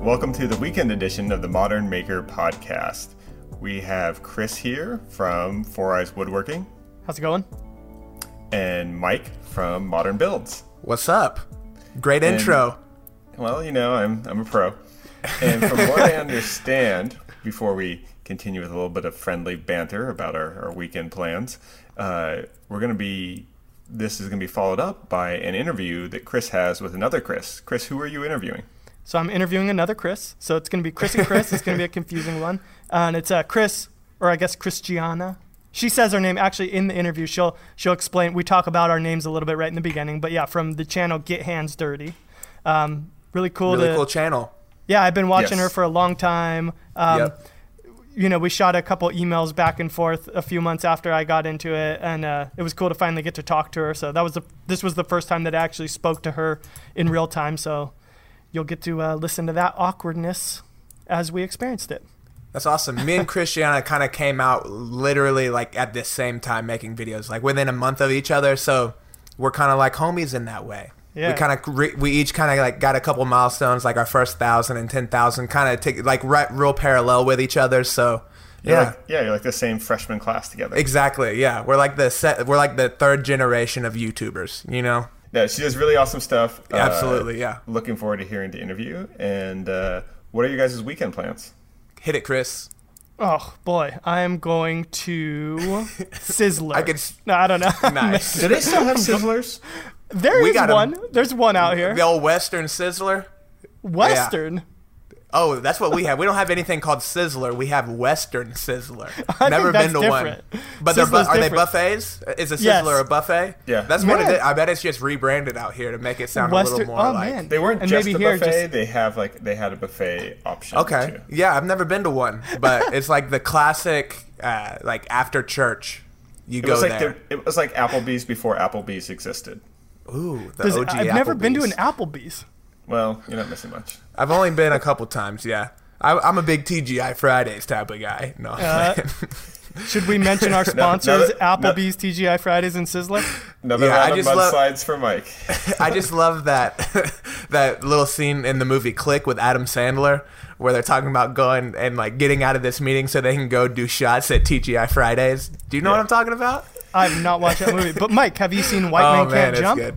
Welcome to the weekend edition of the Modern Maker podcast. We have Chris here from Four Eyes Woodworking How's it going? and Mike from Modern Builds. What's up? Great intro. Well, you know, I'm I'm a pro. And from what I understand, before we continue with a little bit of friendly banter about our, our weekend plans, uh, we're going to be. This is going to be followed up by an interview that Chris has with another Chris. Chris, who are you interviewing? So I'm interviewing another Chris. So it's going to be Chris and Chris. it's going to be a confusing one. and it's uh, Chris, or I guess Cristiana. She says her name actually in the interview. She'll she'll explain. We talk about our names a little bit right in the beginning, but yeah, from the channel Get Hands Dirty. Um, really cool. really to, cool channel. Yeah, I've been watching Yes. her for a long time. Um, Yep. You know, we shot a couple emails back and forth a few months after I got into it, and uh, it was cool to finally get to talk to her. So that was the this was the first time that I actually spoke to her in real time. So you'll get to uh, listen to that awkwardness as we experienced it. That's awesome. Me and Cristiana kind of came out literally like at the same time making videos, like within a month of each other. So we're kind of like homies in that way. Yeah. We kind of re- we each kind of like got a couple milestones, like our first thousand and ten thousand, kind of take like right, real parallel with each other. So You're yeah, like, yeah, you're like the same freshman class together. exactly. Yeah, we're like the set. We're like the third generation of YouTubers. You know. Yeah, she does really awesome stuff. Uh, Absolutely, yeah. Looking forward to hearing the interview. And uh, what are you guys' weekend plans? Hit it, Chris. Oh boy, I am going to Sizzler. I could No, I don't know. Nice. Do they still have Sizzlers? There We is got 'em. one. There's one out here. The old Western Sizzler. Western. Oh, that's what we have. We don't have anything called Sizzler. We have Western Sizzler. I Never think been that's to one. But they're bu- Sizzler's are they buffets? Is a Sizzler Yes. a buffet? Yeah. That's what it Man. I bet it's just rebranded out here to make it sound a little more oh like. man. They weren't and just maybe a here buffet. just They have like they had a buffet option. Okay. Too. Yeah, I've never been to one, but it's like the classic, uh, like after church, you It go was like there. the, it was like Applebee's before Applebee's existed. Ooh, the Does- OG I've never been to an Applebee's. Applebee's. Well, you're not missing much. I've only been a couple times. Yeah, I, I'm a big TGI Fridays type of guy. No, Uh, Should we mention our sponsors, no. Applebee's, TGI Fridays, and Sizzler? Another Yeah, I round of just love- mudslides for Mike. I just love that that little scene in the movie Click with Adam Sandler where they're talking about going and like getting out of this meeting so they can go do shots at TGI Fridays. Do you know what I'm talking about? I've not watched that movie. But Mike, have you seen White oh Man man, Can't it's Jump? good.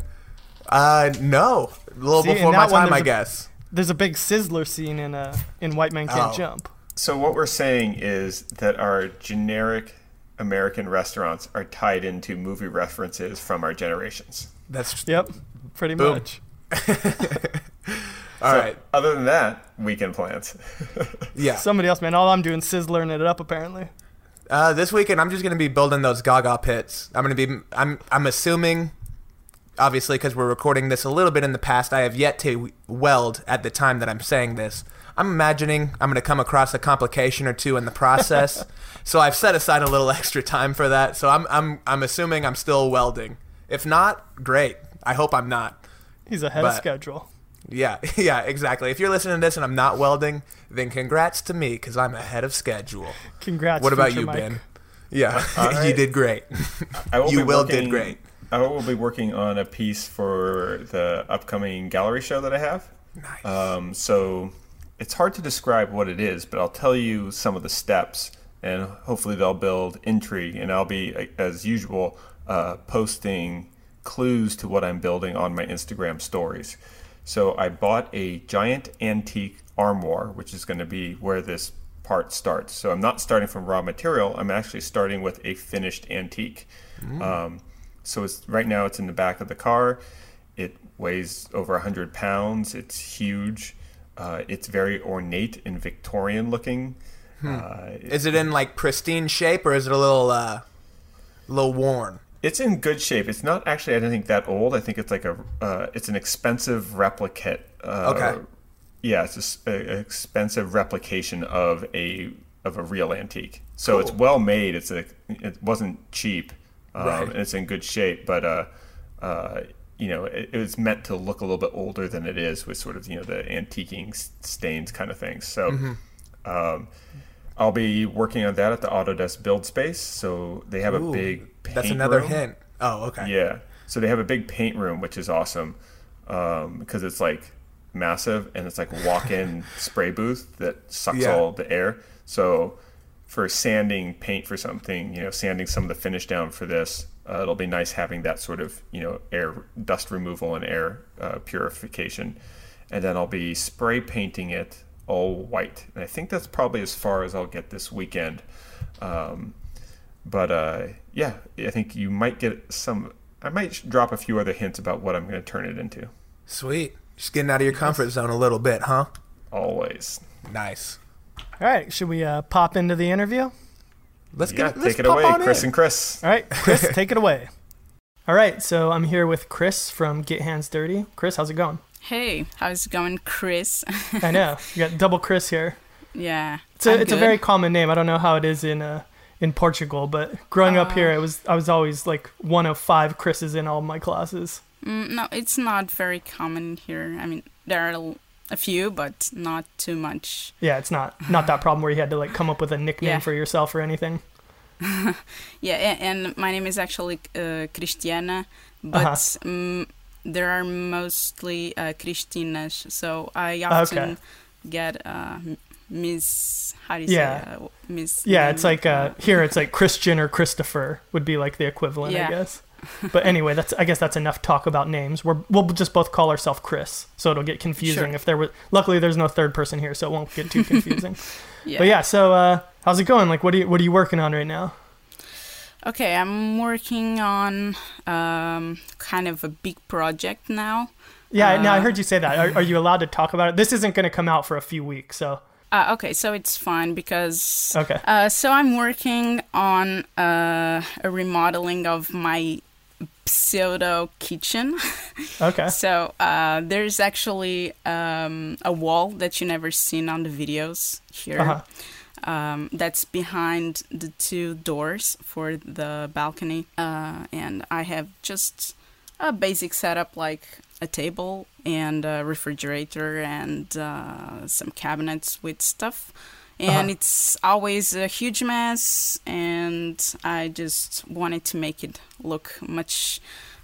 Uh, no, a little See, in before my time, I there's a- guess. There's a big Sizzler scene in uh, in White Man Can't Oh. Jump. So what we're saying is that our generic American restaurants are tied into movie references from our generations. That's Yep, pretty Boom. much. all So, right. Other than that, weekend plans. Yeah. Somebody else, man. All I'm doing is Sizzlering it up, apparently. Uh, this weekend, I'm just gonna be building those Gaga pits. I'm gonna be. I'm. I'm assuming, obviously, because we're recording this a little bit in the past. I have yet to weld at the time that I'm saying this. I'm imagining I'm gonna come across a complication or two in the process, so I've set aside a little extra time for that. So I'm. I'm. I'm assuming I'm still welding. If not, great. I hope I'm not. He's ahead of But- schedule. Yeah, yeah, exactly. If you're listening to this and I'm not welding, then congrats to me because I'm ahead of schedule. Congrats. What about future you, Mike. Ben? Yeah, All you did great. I will You be will working, did great. I will be working on a piece for the upcoming gallery show that I have. Nice. Um, so it's hard to describe what it is, but I'll tell you some of the steps, and hopefully they'll build intrigue. And I'll be, as usual, uh, posting clues to what I'm building on my Instagram stories. So I bought a giant antique armoire, which is going to be where this part starts. So I'm not starting from raw material. I'm actually starting with a finished antique. Um, so it's right now it's in the back of the car. It weighs over 100 pounds. It's huge. Uh, it's very ornate and Victorian looking. Uh, Is it in like pristine shape or is it a little, uh, little worn? It's in good shape. It's not actually, I don't think, that old. I think it's like a, uh, it's an expensive replicate. Uh, Okay. Yeah, it's an expensive replication of a of a real antique. So it's well made. It's a, it wasn't cheap. Um, Right. and it's in good shape, but uh, uh, you know, it, it was meant to look a little bit older than it is, with sort of you know the antiquing stains kind of things. So. Mm-hmm. Um, I'll be working on that at the Autodesk Build Space. So they have a big paint That's another room. hint. Oh, okay. Yeah. So they have a big paint room, which is awesome um, because it's like massive, and it's like walk-in spray booth that sucks Yeah. all the air. So for sanding paint for something, you know, sanding some of the finish down for this, uh, it'll be nice having that sort of you know air dust removal and air uh, purification. And then I'll be spray painting it all white, and I think that's probably as far as I'll get this weekend. Um, but uh, yeah, I think you might get some. I might drop a few other hints about what I'm going to turn it into. Sweet. Just getting out of your comfort zone a little bit, huh? Always. Nice. All right, should we uh, pop into the interview? Let's Yeah, get let's take it away, Chris in. and Chris. All right, Chris, take it away. All right, so I'm here with Chris from Get Hands Dirty. Chris, how's it going? Hey, how's it going, Chris? I know you got double Chris here. yeah, It's a, I'm it's a very common name. I don't know how it is in uh, in Portugal, but growing up here, it was I was always like one of five Chris's in all my classes. Mm, no, it's not very common here. I mean, there are l- a few, but not too much. Yeah, it's not not that problem where you had to like come up with a nickname Yeah. for yourself or anything. Yeah, and my name is actually uh, Cristiana, but Uh-huh. um, there are mostly uh, Cristinas, so I often Okay. get uh, Miss. How do you Yeah. say uh, Miss? Yeah, it's like uh, here it's like Christian or Christopher would be like the equivalent, I guess. But anyway, that's I guess that's enough talk about names. We're we'll just both call ourselves Chris, so it'll get confusing Sure. if there was. Luckily, there's no third person here, so it won't get too confusing. yeah. But yeah, so uh, how's it going? Like, what are you what are you working on right now? Okay, I'm working on um, kind of a big project now. Yeah, now I Uh, heard you say that. Are, are you allowed to talk about it? This isn't going to come out for a few weeks, so Uh, okay, so it's fine because okay. uh, so I'm working on uh, a remodeling of my pseudo kitchen. Okay. So uh, there's actually um, a wall that you never seen on the videos here. Uh-huh. Um, that's behind the two doors for the balcony, uh, and I have just a basic setup like a table and a refrigerator and uh, some cabinets with stuff. And Uh-huh. it's always a huge mess, and I just wanted to make it look much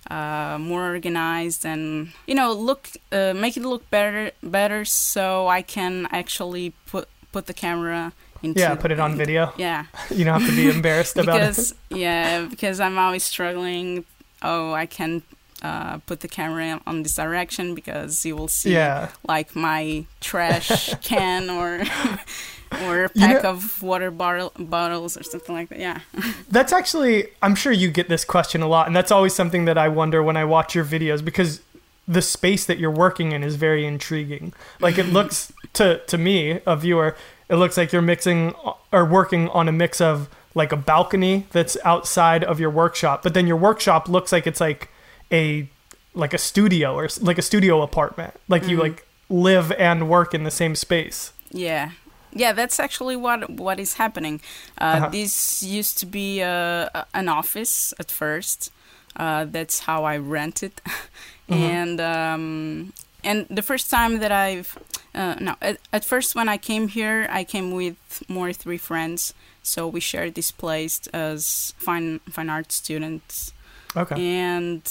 uh, more organized and you know look uh, make it look better better so I can actually put put the camera into Yeah, put it on video. yeah You don't have to be embarrassed about it. yeah because I'm always struggling oh I can uh, put the camera on this direction because you will see Yeah. like my trash can or or a You know- pack of water bottle, bottles or something like that yeah That's actually, I'm sure you get this question a lot, and that's always something that I wonder when I watch your videos because the space that you're working in is very intriguing. Like it looks to to me, a viewer, it looks like you're mixing or working on a mix of like a balcony that's outside of your workshop, but then your workshop looks like it's like a like a studio or like a studio apartment. Like you like live and work in the same space. Yeah, yeah, that's actually what what is happening. Uh, Uh-huh. This used to be uh, a- an office at first. Uh, that's how I rented, and um, and the first time that I've uh, no at, at first when I came here, I came with more three friends. So we shared this place as fine fine art students. Okay. And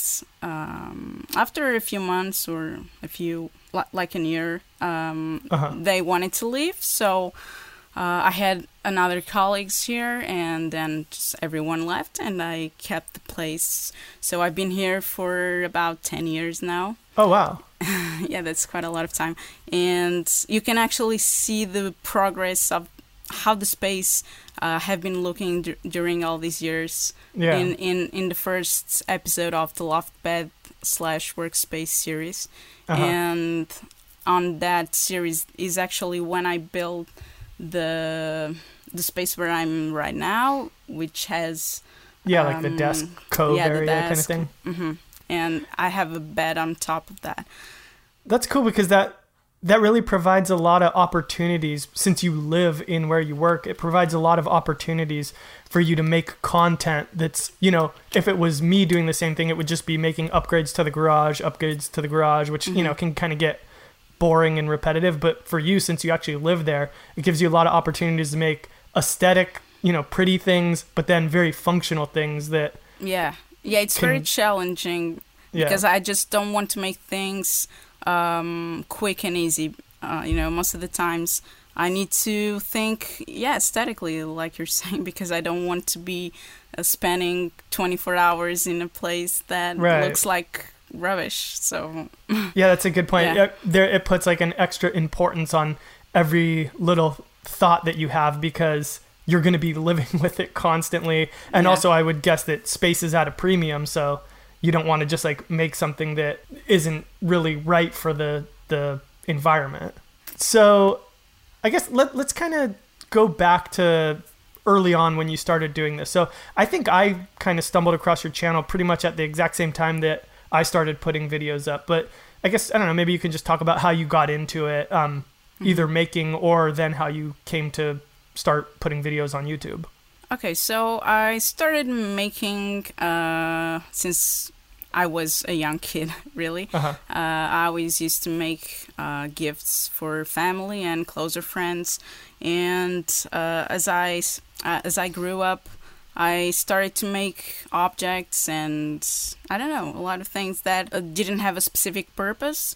um, after a few months or a few, like a year, um, Uh-huh. they wanted to leave. So uh, I had another colleagues here, and then just everyone left, and I kept the place. So I've been here for about ten years now. Oh wow. yeah, that's quite a lot of time, and you can actually see the progress of how the space uh, have been looking dur- during all these years Yeah. in, in in the first episode of the loft bed slash workspace series Uh-huh. and on that series is actually when i built the the space where i'm right now which has yeah, like the um, desk cove yeah, the area kind of desk. thing. hmm and i have a bed on top of that That's cool because that that really provides a lot of opportunities since you live in where you work. It provides a lot of opportunities for you to make content that's, you know, if it was me doing the same thing, it would just be making upgrades to the garage, upgrades to the garage, which, you know, mm-hmm. can kind of get boring and repetitive, but for you since you actually live there, it gives you a lot of opportunities to make aesthetic, you know, pretty things, but then very functional things that yeah yeah it's very challenging yeah. because I just don't want to make things um, quick and easy. Uh, you know, most of the times I need to think, yeah, aesthetically, like you're saying, because I don't want to be uh, spending 24 hours in a place that Right. looks like rubbish. So, Yeah, that's a good point. Yeah. Yeah, There, it puts like an extra importance on every little thought that you have because you're going to be living with it constantly. And Yeah. also, I would guess that space is at a premium, so you don't want to just like make something that isn't really right for the the environment. So, I guess let let's kind of go back to early on when you started doing this. So I think I kind of stumbled across your channel pretty much at the exact same time that I started putting videos up. But I guess I don't know. Maybe you can just talk about how you got into it, um, either making or then how you came to start putting videos on YouTube. Okay, so I started making uh, since I was a young kid, really. Uh-huh. Uh, I always used to make uh, gifts for family and closer friends, and uh, as I uh, as I grew up, I started to make objects and I don't know a lot of things that uh, didn't have a specific purpose.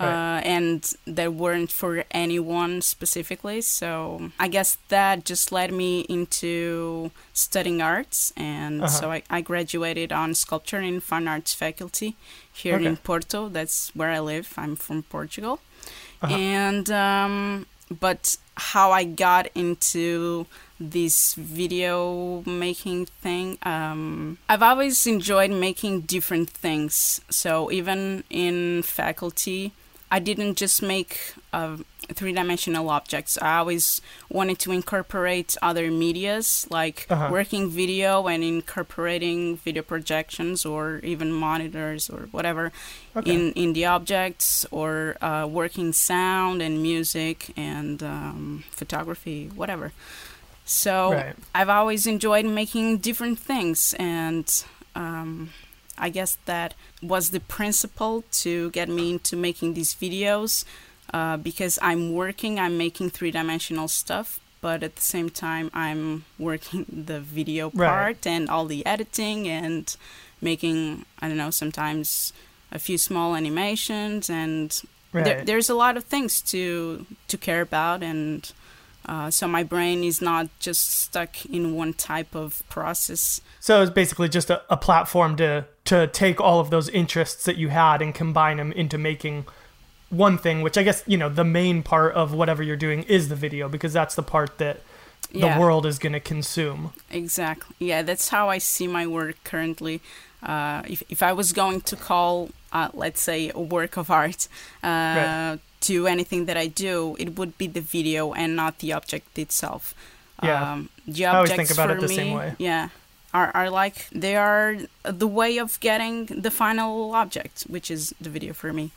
Right. Uh, and that weren't for anyone specifically. So I guess that just led me into studying arts, and Uh-huh. so I, I graduated on sculpture and fine arts faculty here Okay. in Porto. That's where I live. I'm from Portugal, Uh-huh. and um, but how I got into this video making thing. Um, I've always enjoyed making different things. So even in faculty, I didn't just make uh, three-dimensional objects. I always wanted to incorporate other medias, like Uh-huh. working video and incorporating video projections or even monitors or whatever Okay. in in the objects or uh, working sound and music and um, photography, whatever. So Right. I've always enjoyed making different things, and um, I guess that was the principle to get me into making these videos. Uh, because I'm working, I'm making three dimensional stuff, but at the same time, I'm working the video Right. part and all the editing and making, I don't know, sometimes a few small animations and Right. there, there's a lot of things to to care about and uh, so my brain is not just stuck in one type of process So it's basically just a, a platform to to take all of those interests that you had and combine them into making one thing, which I guess you know the main part of whatever you're doing is the video because that's the part that the world is going to consume. exactly yeah that's how i see my work currently uh, if, if i was going to call uh, let's say a work of art uh, Right. to anything that i do it would be the video and not the object itself Yeah. um, the I always think about for it the me, same way. Yeah, are are like they are the way of getting the final object, which is the video for me.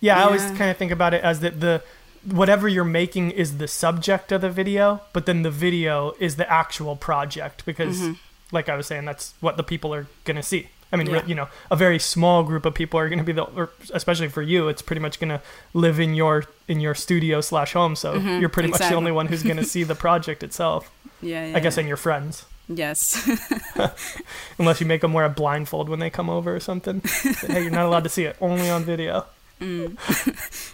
Yeah, I always kind of think about it as that the whatever you're making is the subject of the video, but then the video is the actual project because, Mm-hmm. like I was saying, that's what the people are gonna see. I mean, Yeah. you know, a very small group of people are gonna be the, or especially for you, it's pretty much gonna live in your in your studio slash home. So Mhm, you're pretty much the only one who's gonna see the project itself. Yeah, yeah I guess, yeah. and your friends, yes. unless you make them wear a blindfold when they come over or something. hey, you're not allowed to see it, only on video. mm.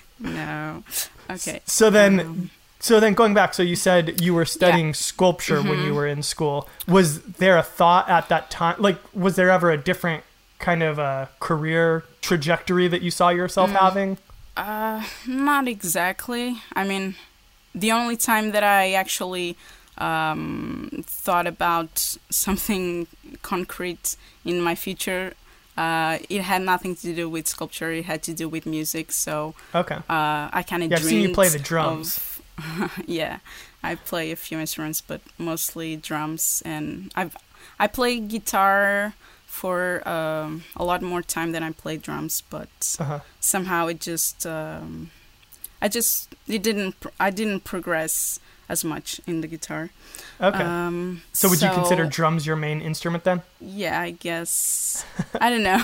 no. Okay. So then, Um, so then going back, so you said you were studying sculpture when Mm-hmm. you were in school. Was there a thought at that time? Like, was there ever a different kind of a career trajectory that you saw yourself Mm. having? Uh, not exactly. I mean, the only time that I actually um, thought about something concrete in my future, uh, it had nothing to do with sculpture. It had to do with music. So Okay. uh, I kind of Yeah, I've seen you play the drums. Of, yeah, I play a few instruments, but mostly drums, and I've I play guitar for um, a lot more time than I play drums, but Uh-huh. somehow it just um, I just it didn't I didn't progress as much in the guitar. Okay. Um, so would you consider drums your main instrument then? Yeah, I guess. I don't know.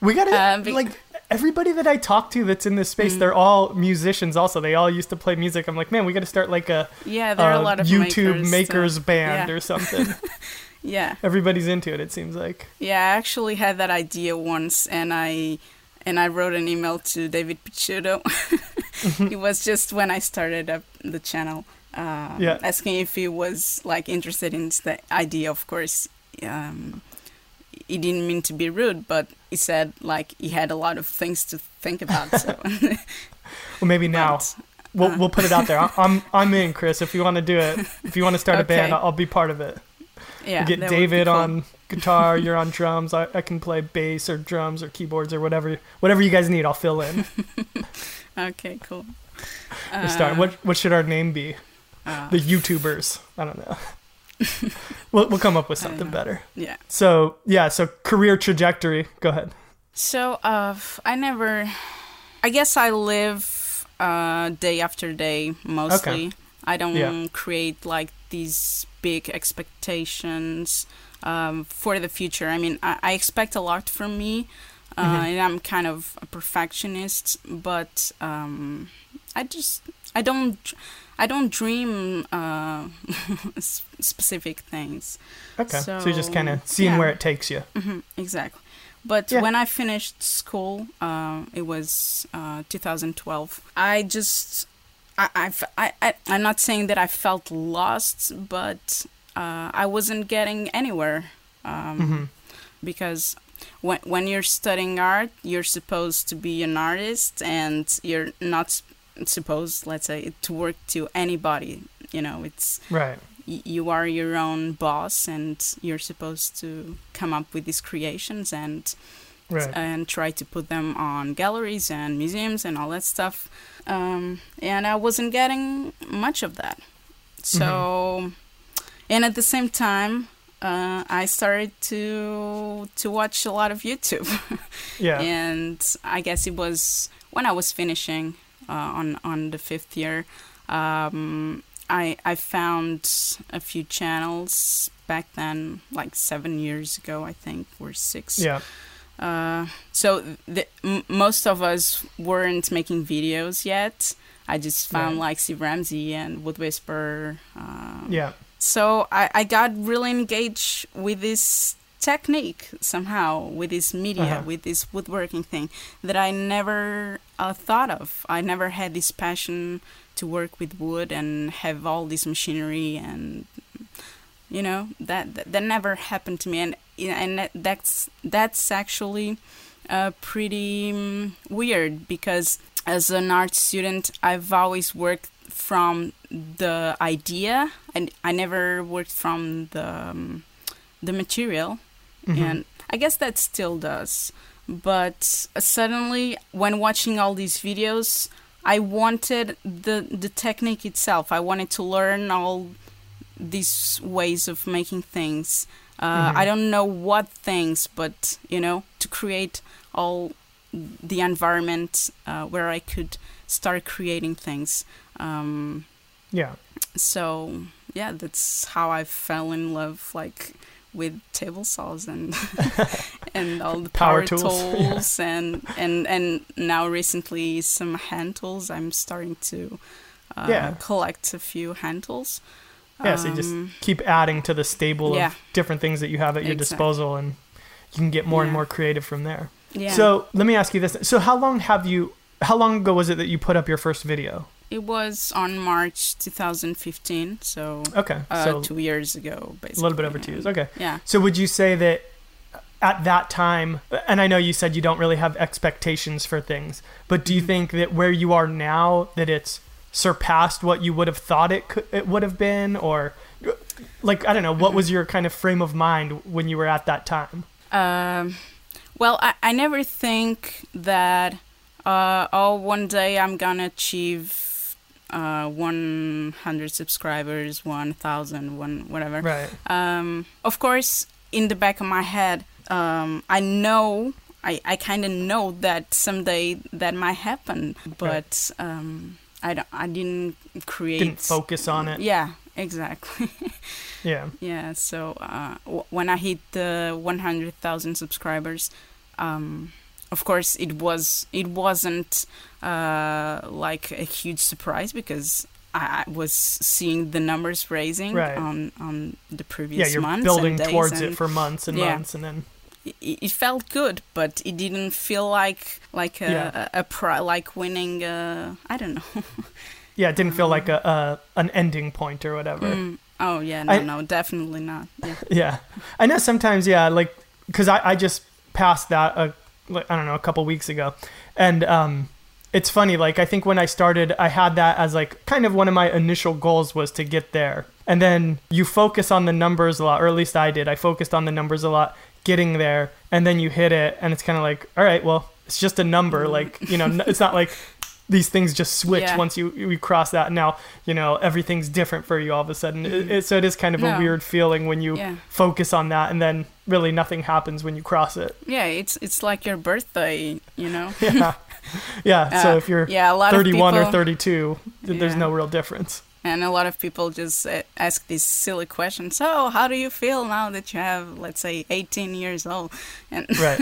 We gotta Uh, be- like everybody that I talk to that's in this space. Mm. They're all musicians. Also, they all used to play music. I'm like, man, we got to start like a, yeah, there are a a lot of YouTube makers, makers, so- band yeah. or something. yeah. Everybody's into it. It seems like. Yeah, I actually had that idea once, and I and I wrote an email to David Picciuto. it was just when I started up the channel, uh, Yeah. asking if he was like interested in the idea. Of course, um, he didn't mean to be rude, but he said like he had a lot of things to think about. So Well, maybe now But, we'll uh, we'll put it out there. I'm I'm in, Chris. If you want to do it, if you want to start a band, I'll, be part of it. yeah, Get would be David cool. on guitar, you're on drums. I, I can play bass or drums or keyboards or whatever whatever you guys need. I'll fill in. Okay, cool. We'll start. What what should our name be? Uh, The YouTubers. I don't know. we'll we'll come up with something better. yeah. So yeah, so career trajectory. Go ahead. So, uh, I never. I guess I live uh, day after day mostly. I don't Yeah. create like these big expectations um, for the future. I mean, I, I expect a lot from me, uh, Mhm. and I'm kind of a perfectionist. But um, I just I don't I don't dream uh, specific things. Okay. So, So, you're just kind of seeing yeah. where it takes you. hmm exactly. But Yeah. when I finished school, uh, it was uh, 2012. I just, I, I, I, I'm not saying that I felt lost, but uh, I wasn't getting anywhere. Um, hmm Because when, when you're studying art, you're supposed to be an artist and you're not s- supposed, let's say, to work to anybody. You know, it's Right. y- you are your own boss and you're supposed to come up with these creations and Right. and try to put them on galleries and museums and all that stuff um, and i wasn't getting much of that so and at the same time uh, i started to to watch a lot of youtube yeah. and I guess it was when I was finishing on on the fifth year. Um, I I found a few channels back then, like seven years ago, I think, or six. Yeah. Uh, so the, m- most of us weren't making videos yet. I just found Right. like Steve Ramsey and Wood Whisper. Um, Yeah. so I, I got really engaged with this technique somehow, with this media, Uh-huh. with this woodworking thing that I never uh, thought of. I never had this passion to work with wood and have all this machinery and you know that that, that never happened to me and and that, that's that's actually uh, pretty um, weird because as an art student I've always worked from the idea and I never worked from the um, the material Mhm. and I guess that still does. But suddenly, when watching all these videos, I wanted the the technique itself. I wanted to learn all these ways of making things. Uh, Mhm. I don't know what things, but you know, to create all the environment uh, where I could start creating things. Um, yeah. so yeah that's how i fell in love like with table saws and and all the Power power, tools, tools, yeah. and and and now recently some hand tools i'm starting to uh, Yeah. collect a few hand tools Yeah. So you just Um, keep adding to the stable yeah. of different things that you have at your Exactly. disposal, and you can get more and more creative from there. yeah So let me ask you this: So how long have you? How long ago was it that you put up your first video? It was on march 2015 so Okay, uh, so two years ago basically. a little bit over two years. Okay. yeah So would you say that at that time, and I know you said you don't really have expectations for things, but do you Mhm. think that where you are now that it's surpassed what you would have thought it could, it would have been, or like I don't know, what was your kind of frame of mind when you were at that time? Um, well, I, I never think that, uh, oh, one day I'm gonna achieve uh, 100 subscribers, 1,000, one, whatever. Right. Um, of course, in the back of my head, um, I know, I, I kind of know that someday that might happen, but um, I, don't, I didn't create. Didn't focus on it. Yeah, exactly. Yeah. Yeah, so uh, w- when I hit the 100,000 subscribers, um, of course it was it wasn't uh, like a huge surprise because I I was seeing the numbers raising Right. on on the previous Yeah, you're months building and towards and, it for months and yeah. months, and then it, felt good, but it didn't feel like like a Yeah. a, a like winning. Uh, I don't know. Yeah, it didn't feel like a, a an ending point or whatever. Mm. Oh yeah, no, I- no, definitely not. Yeah. Yeah, I know sometimes. Yeah, like because I, I just passed that a, like, I don't know a couple weeks ago, and um, it's funny. Like I think when I started, I had that as like kind of one of my initial goals was to get there, and then you focus on the numbers a lot, or at least I did. I focused on the numbers a lot, getting there, and then you hit it, and it's kind of like, all right, well, it's just a number. Mm. Like you know, it's not like these things just switch Yeah. once you you cross that. Now you know everything's different for you all of a sudden. It, mm-hmm. it, so it is kind of a weird feeling when you Yeah. focus on that and then really nothing happens when you cross it. Yeah, it's it's like your birthday, you know. Yeah. yeah. so Uh, if you're yeah, a lot 31 of or people, 32, th- there's no real difference. and a lot of people just uh, ask these silly questions. So, how do you feel now that you have, let's say, 18 years old? And Right.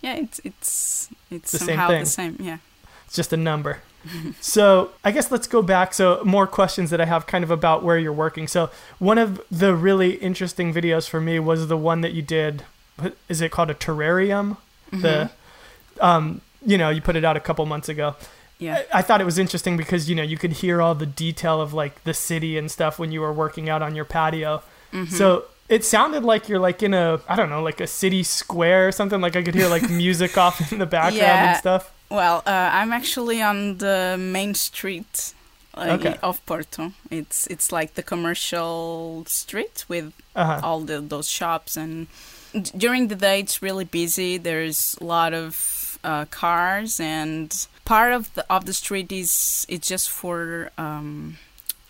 yeah, it's it's it's The same somehow thing. the same. Yeah. It's just a number. so I guess let's go back. So more questions that I have kind of about where you're working. So one of the really interesting videos for me was the one that you did. Is it called a terrarium? The, um, you know, you put it out a couple months ago. Yeah. I, I thought it was interesting because you know you could hear all the detail of like the city and stuff when you were working out on your patio. Mm-hmm. So it sounded like you're like in a I don't know like a city square or something. Like I could hear like music off in the background Yeah. and stuff. Well, uh, I'm actually on the main street uh, Okay. of Porto. It's it's like the commercial street with Uh-huh. all the those shops and d- during the day it's really busy. There's a lot of uh, cars and part of the of the street is it's just for um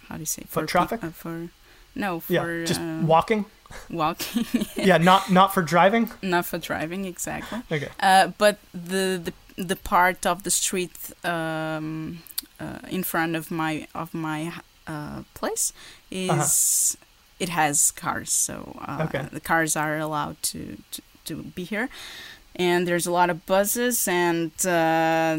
how do you say Foot for traffic? uh, for no for Yeah, just uh, walking. walking, Yeah, not not for driving. not for driving exactly. Okay. Uh, but the, the the part of the street um, uh, in front of my of my uh, place is it has cars, so uh, Uh-huh. Okay. the cars are allowed to, to to be here. And there's a lot of buses, and uh,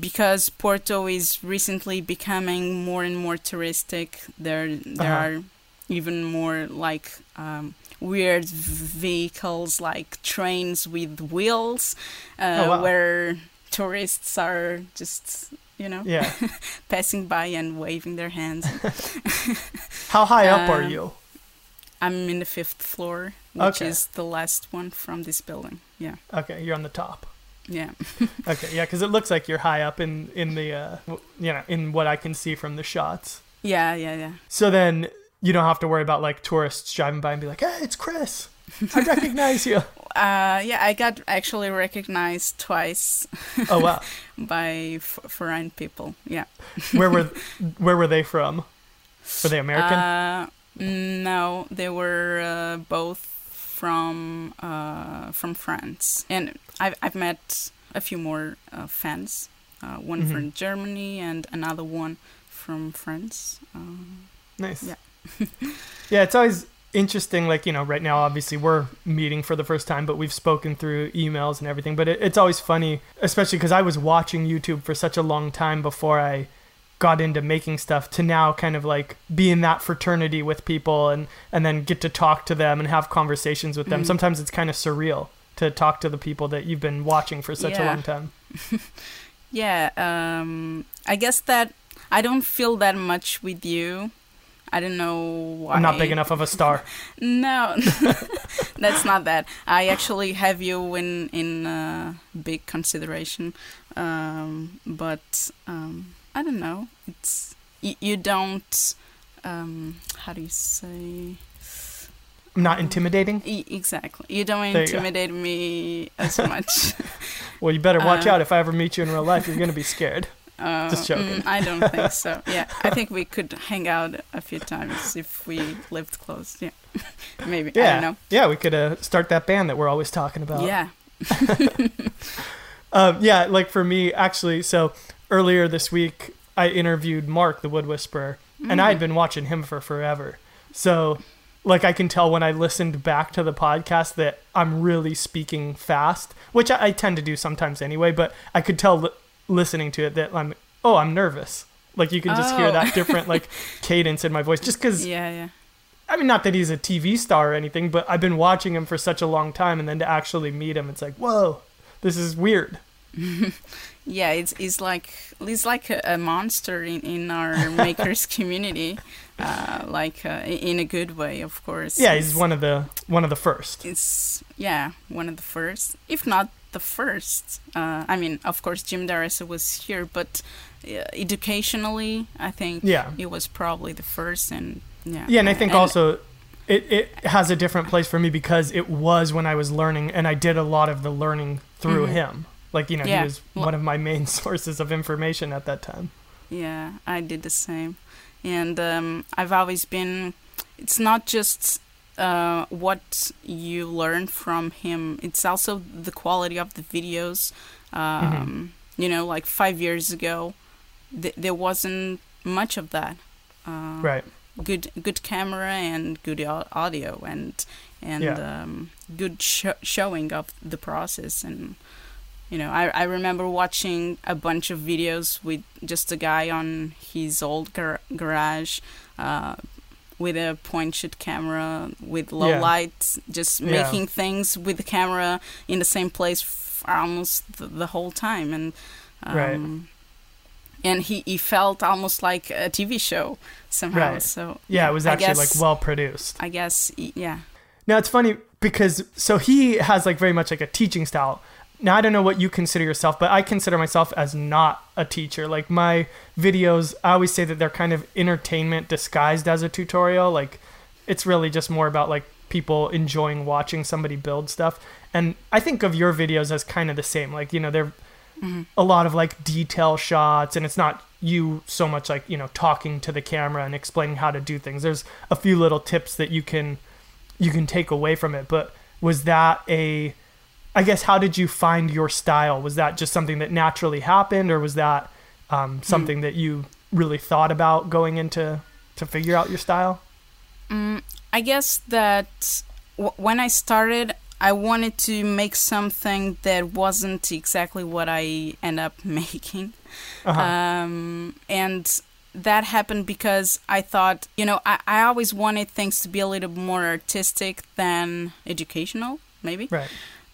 because Porto is recently becoming more and more touristic, there there Uh-huh. are even more like um, weird vehicles like trains with wheels uh, Oh, wow. where tourists are just you know Yeah. passing by and waving their hands How high up are Um, you? i'm in the fifth floor which Okay. is the last one from this building yeah Okay, you're on the top. yeah Okay, yeah, because it looks like you're high up in in the uh, you know in what I can see from the shots. yeah yeah yeah So then you don't have to worry about like tourists driving by and be like, "Hey, it's Chris. I recognize you." uh, yeah i got actually recognized twice Oh wow. by f- foreign people yeah Where were where were they from? Were they American? Uh, no, they were uh, both from uh, from France, and I've I've met a few more uh, fans. Uh, one Mhm. from Germany and another one from France. Um, nice. yeah. yeah, it's always interesting. Like you know, right now obviously we're meeting for the first time, but we've spoken through emails and everything. But it, it's always funny, especially because I was watching YouTube for such a long time before I got into making stuff to now kind of like be in that fraternity with people and and then get to talk to them and have conversations with them Mhm. sometimes it's kind of surreal to talk to the people that you've been watching for such a long time yeah, um, I guess that I don't feel that much with you. I don't know why. i'm not big enough of a star No, that's not that. I actually have you in in uh, big consideration, um, but um, I don't know. It's you, you don't. Um, how do you say? not intimidating E- exactly. You don't There you intimidate me as much. well you better watch Uh, out if i ever meet you in real life you're gonna be scared Uh, Just joking. mm, I don't think so. Yeah, I think we could hang out a few times if we lived close. Yeah, maybe. I yeah don't know. yeah we could uh, start that band that we're always talking about Yeah. Um, yeah, like for me, actually, so earlier this week, I interviewed Marc, the Wood Whisperer, and I had mm. been watching him for forever. So, like, I can tell when I listened back to the podcast that I'm really speaking fast, which I, I tend to do sometimes anyway, but I could tell li- listening to it that I'm, oh, I'm nervous. Like, you can just hear Oh. that different, like, cadence in my voice just because Yeah, yeah. I mean, not that he's a TV star or anything, but I've been watching him for such a long time, and then to actually meet him, it's like, whoa, this is weird. yeah, it's it's like he's like a, a monster in, in our makers community, uh, like uh, in a good way, of course. Yeah, he's one of the one of the first. It's yeah, one of the first, if not the first. Uh, I mean, of course, Jim D'Aressa was here, but uh, educationally, I think Yeah. he was probably the first, and yeah. Yeah, and I think also it, it has a different place for me because it was when I was learning, and I did a lot of the learning through Mhm. him. Like you know, Yeah. he was Well- one of my main sources of information at that time. Yeah, I did the same. And um, I've always been, it's not just uh, what you learn from him, it's also the quality of the videos. Um, You know, like five years ago, th- there wasn't much of that. Uh, Right. Good, good camera and good audio and and Yeah. um, good sho- showing of the process and you know I, I remember watching a bunch of videos with just a guy on his old gar- garage uh, with a point shoot camera with low Yeah. lights just Yeah. making things with the camera in the same place almost the, the whole time and um, Right. and he, he felt almost like a TV show somehow Right. so Yeah, it was actually guess- like well produced. I guess yeah Now it's funny because so he has like very much like a teaching style. Now I don't know what you consider yourself, but I consider myself as not a teacher. Like my videos, I always say that they're kind of entertainment disguised as a tutorial. Like it's really just more about like people enjoying watching somebody build stuff. And I think of your videos as kind of the same. Like, you know, they're mm-hmm. a lot of like detail shots and it's not you so much like, you know, talking to the camera and explaining how to do things. There's a few little tips that you can you can take away from it. But was that a, I guess, how did you find your style? Was that just something that naturally happened, or was that um, something that you really thought about going into to figure out your style? Mm, I guess that w- when I started, I wanted to make something that wasn't exactly what I end up making. Uh-huh. Um, and that happened because I thought, you know, I, I always wanted things to be a little more artistic than educational, maybe. right.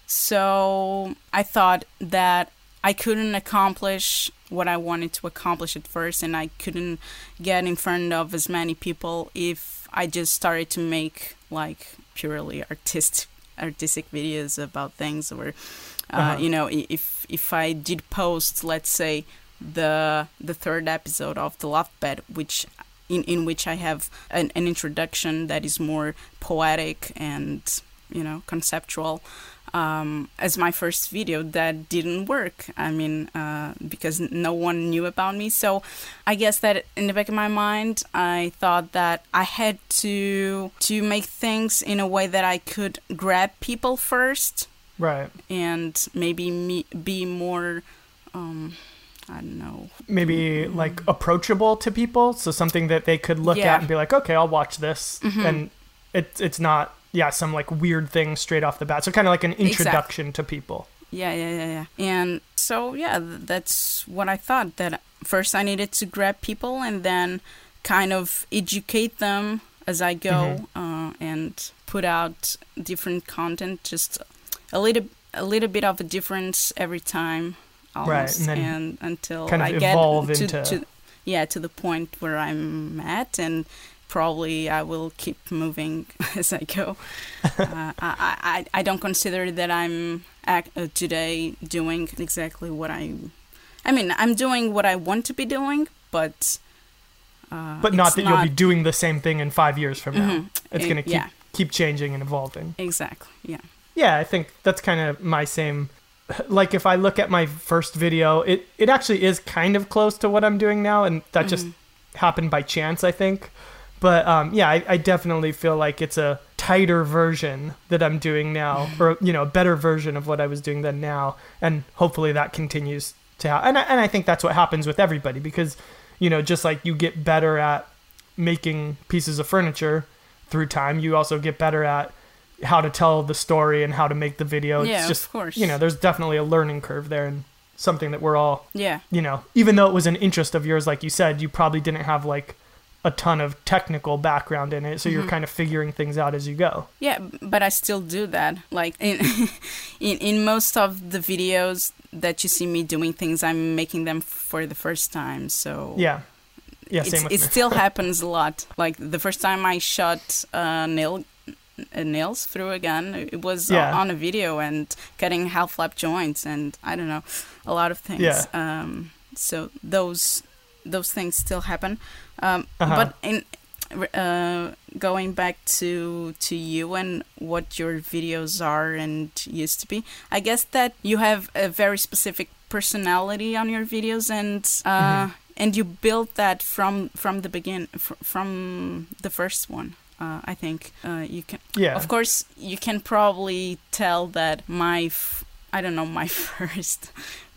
So I thought that I couldn't accomplish what I wanted to accomplish at first, and I couldn't get in front of as many people if I just started to make like purely artistic artistic videos about things, or uh, Uh-huh. you know, if if I did post, let's say the the third episode of the Loft Bed, which in, in which I have an, an introduction that is more poetic and you know conceptual um, as my first video that didn't work i mean uh, because no one knew about me so i guess that in the back of my mind i thought that i had to to make things in a way that i could grab people first Right. and maybe me, be more um, i don't know Maybe like approachable to people, so something that they could look Yeah. at and be like, okay, I'll watch this, Mhm. and it's it's not yeah some like weird thing straight off the bat. So kind of like an introduction to people. Yeah, yeah, yeah, yeah. And so, yeah, that's what I thought. That first I needed to grab people and then kind of educate them as I go uh, and put out different content, just a little, a little bit of a difference every time, almost, and then and until kind of I get to, into- to, yeah, to the point where I'm at, and probably I will keep moving as I go. uh, I, I, I don't consider that I'm act, uh, today doing exactly what I. I mean, I'm doing what I want to be doing, but. Uh, But not that you'll be doing the same thing in five years from now. Mhm. It's Eh, gonna keep yeah. keep changing and evolving. Exactly. Yeah. Yeah, I think that's kind of my same. Like if I look at my first video, it it actually is kind of close to what I'm doing now, and that just Mm-hmm. happened by chance, I think. But um, yeah, I, I definitely feel like it's a tighter version that I'm doing now, or you know, a better version of what I was doing then now, and hopefully that continues to happen. And I, and I think that's what happens with everybody because, you know, just like you get better at making pieces of furniture through time, you also get better at how to tell the story and how to make the video. It's Yeah, of course. you know, there's definitely a learning curve there and something that we're all Yeah. you know, even though it was an interest of yours, like you said, you probably didn't have like a ton of technical background in it, so you're kind of figuring things out as you go. Yeah, but I still do that. Like in in in most of the videos that you see me doing things, I'm making them for the first time. So Yeah. Yeah, same with it me. still happens a lot. Like the first time I shot uh, nail nails through a gun, it was Yeah. on a video and cutting half flap joints and I don't know a lot of things. Yeah. Um, so those those things still happen. Um, Uh-huh. But in uh, going back to to you and what your videos are and used to be, I guess that you have a very specific personality on your videos and uh, Mhm. and you built that from from the begin fr- from the first one. Uh, I think uh, you can. Yeah. Of course, you can probably tell that my f- I don't know my first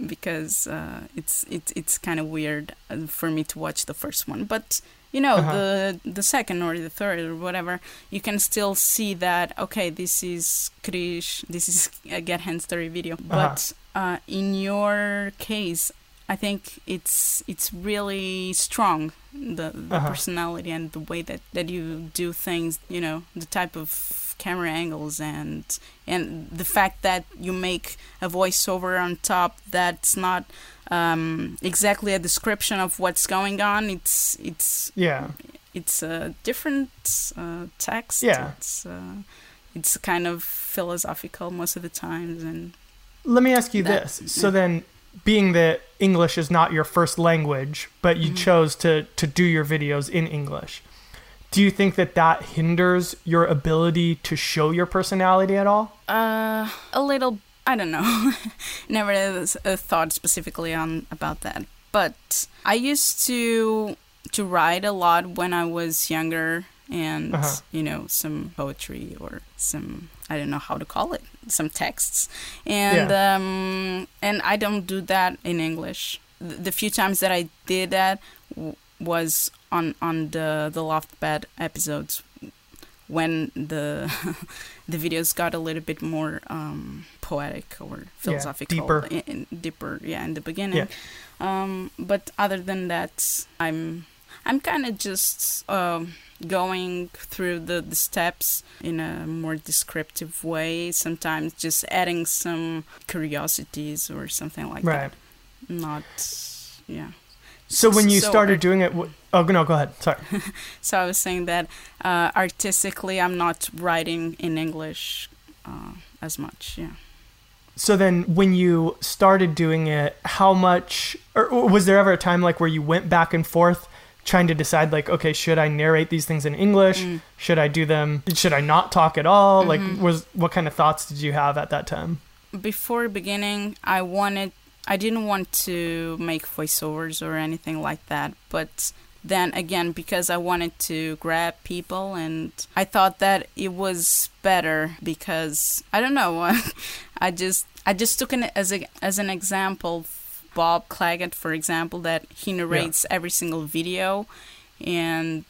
because uh, it's it's it's kind of weird uh, for me to watch the first one, but you know Uh-huh. the the second or the third or whatever, you can still see that okay, this is Cris, this is a Get Hands Dirty video, but uh, in your case. I think it's it's really strong the the Uh-huh. personality and the way that, that you do things you know the type of camera angles and and the fact that you make a voiceover on top that's not um, exactly a description of what's going on it's it's yeah. it's a different uh, text Yeah. it's uh, it's kind of philosophical most of the times and Let me ask you That- this. So then, being that English is not your first language, but you Mhm. chose to, to do your videos in English, do you think that that hinders your ability to show your personality at all? Uh, a little. I don't know. Never uh, thought specifically on about that. But I used to to write a lot when I was younger, and Uh-huh. you know some poetry or some I don't know how to call it, some texts, and um, and I don't do that in English. The few times that I did that was on on the the loft bed episodes when the the videos got a little bit more um, poetic or philosophical, deeper. in, in- deeper, yeah, in the beginning. Yeah. Um, but other than that, I'm I'm kind of just um, going through the, the steps in a more descriptive way. Sometimes just adding some curiosities or something like right. that. Not, yeah. So when you So started art- doing it, wh- oh no, go ahead. Sorry. So I was saying that uh, artistically, I'm not writing in English uh, as much. Yeah. So then, when you started doing it, how much, or was there ever a time like where you went back and forth trying to decide, like, okay, should I narrate these things in English? Mm. Should I do them? Should I not talk at all? Mhm. Like, was what kind of thoughts did you have at that time? Before beginning, I wanted, I didn't want to make voiceovers or anything like that, but then again, because I wanted to grab people, and I thought that it was better because I don't know, I just I just took it as a as an example. Bob Clagett, for example, that he narrates every single video, and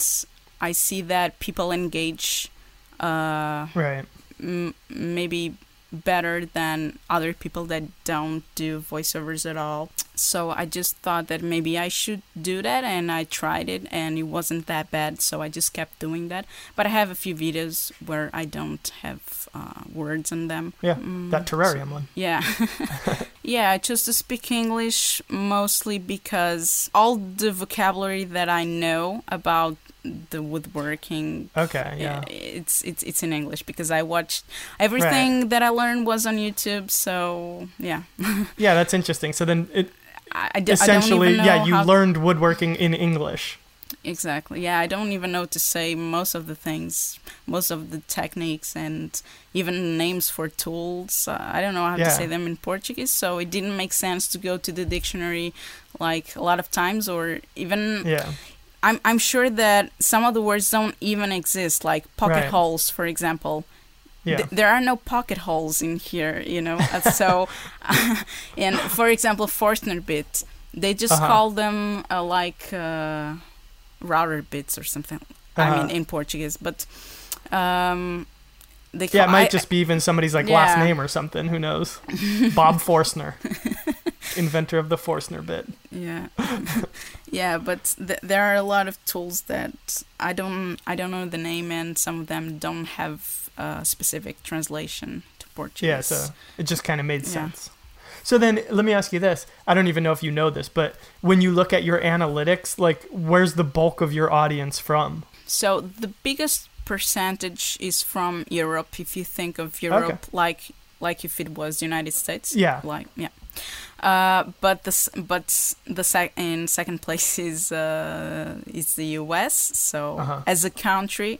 I see that people engage uh, Right. m- maybe better than other people that don't do voiceovers at all. So I just thought that maybe I should do that, and I tried it, and it wasn't that bad. So I just kept doing that. But I have a few videos where I don't have uh, words in them. Yeah. Mm, That terrarium one. yeah. yeah, I chose to speak English mostly because all the vocabulary that I know about the woodworking Okay. Yeah. it's it's it's in English because I watched everything that I learned was on YouTube. So yeah, Yeah. That's interesting. So then, it I, I, d- I essentially, don't even know yeah, you how- learned woodworking in English. exactly. Yeah, I don't even know to say most of the things, most of the techniques, and even names for tools. Uh, I don't know how Yeah. to say them in Portuguese, so it didn't make sense to go to the dictionary like a lot of times, or even Yeah. I'm I'm sure that some of the words don't even exist, like pocket Right. holes, for example. Yeah. Th- there are no pocket holes in here, you know. So, and for example, Forstner bit, they just Uh-huh. call them uh, like uh, router bits or something. I Uh-huh. mean, in Portuguese, but um, they Yeah, it might I- just be even somebody's like last name or something. Who knows? Bob Forstner, inventor of the Forstner bit. yeah yeah but th- there are a lot of tools that i don't i don't know the name and some of them don't have a specific translation to portuguese Yeah, so it just kind of made Yeah. sense. So then let me ask you this. I don't even know if you know this, but when you look at your analytics, like where's the bulk of your audience from? So the biggest percentage is from Europe. If you think of Europe like like if it was the United States, Yeah. like yeah. Uh, but the but the sec- in second place is uh, is the U.S. So Uh-huh. as a country,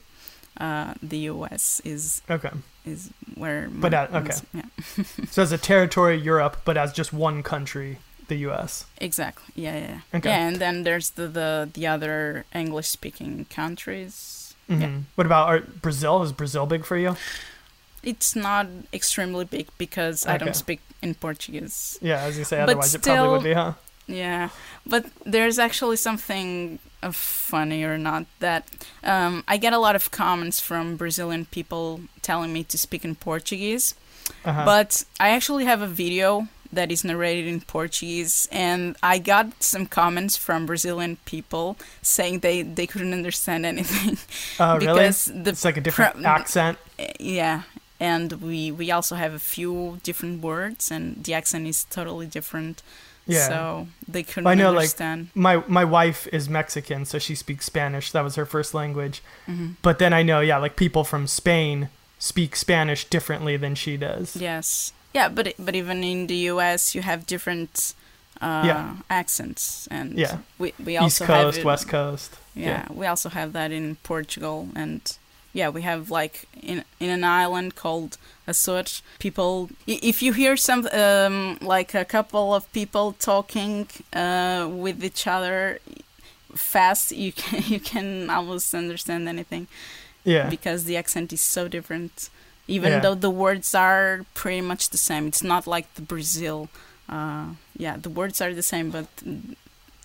uh, the U.S. is Okay. is where. But, uh, okay. Yeah, So as a territory, Europe, but as just one country, the U.S. exactly. Yeah, yeah. Okay. Yeah, and then there's the the, the other English-speaking countries. Hmm Yeah. What about are, Brazil? Is Brazil big for you? It's not extremely big because I don't speak in Portuguese. Yeah, as you say, But otherwise it probably would be, huh? Yeah, but there's actually something uh, funny or not that um, I get a lot of comments from Brazilian people telling me to speak in Portuguese, Uh-huh. but I actually have a video that is narrated in Portuguese, and I got some comments from Brazilian people saying they, they couldn't understand anything uh, really? because the It's like a different pre- accent. yeah and we we also have a few different words and the accent is totally different Yeah. so they couldn't I know, like, understand my my wife is Mexican, so she speaks Spanish. That was her first language. Mhm. But then I know, yeah, like people from Spain speak Spanish differently than she does. yes yeah but but even in the us you have different uh Yeah. accents and Yeah. we we East also have Coast, it- West Coast. yeah, we also have that in portugal and yeah we have like in in an island called Açores people if you hear some um like a couple of people talking uh with each other fast you can you can almost understand anything Yeah. because the accent is so different even Yeah. though the words are pretty much the same it's not like the brazil uh yeah the words are the same but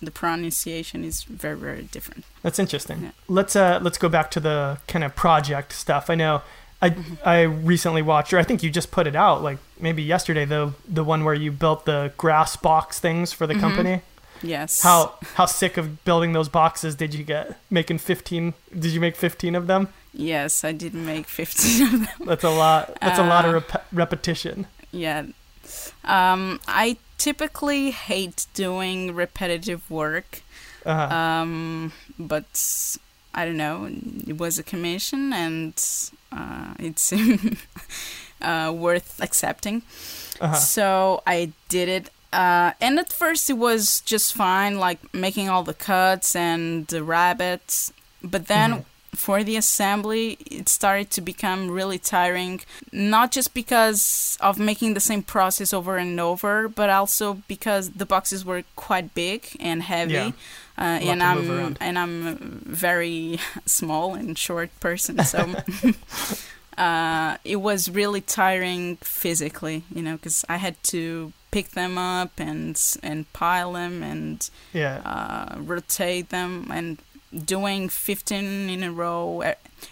the pronunciation is very very different That's interesting. Yeah. Let's uh let's go back to the kind of project stuff. I know I Mm-hmm. I recently watched or I think you just put it out like maybe yesterday the the one where you built the grass box things for the Mhm. company. yes How how sick of building those boxes did you get? Making 15 Did you make 15 of them? Yes i did make 15 of them That's a lot. That's a lot of Uh, rep- repetition. yeah um i typically hate doing repetitive work Uh, um but i don't know it was a commission and uh it's uh worth accepting uh-huh. so i did it uh and at first it was just fine like making all the cuts and the rabbets but then Mhm. For the assembly it started to become really tiring not just because of making the same process over and over but also because the boxes were quite big and heavy Yeah. uh, and I'm and I'm a very small and short person, so uh, it was really tiring physically, you know, because I had to pick them up and and pile them and yeah. uh, rotate them and doing 15 in a row.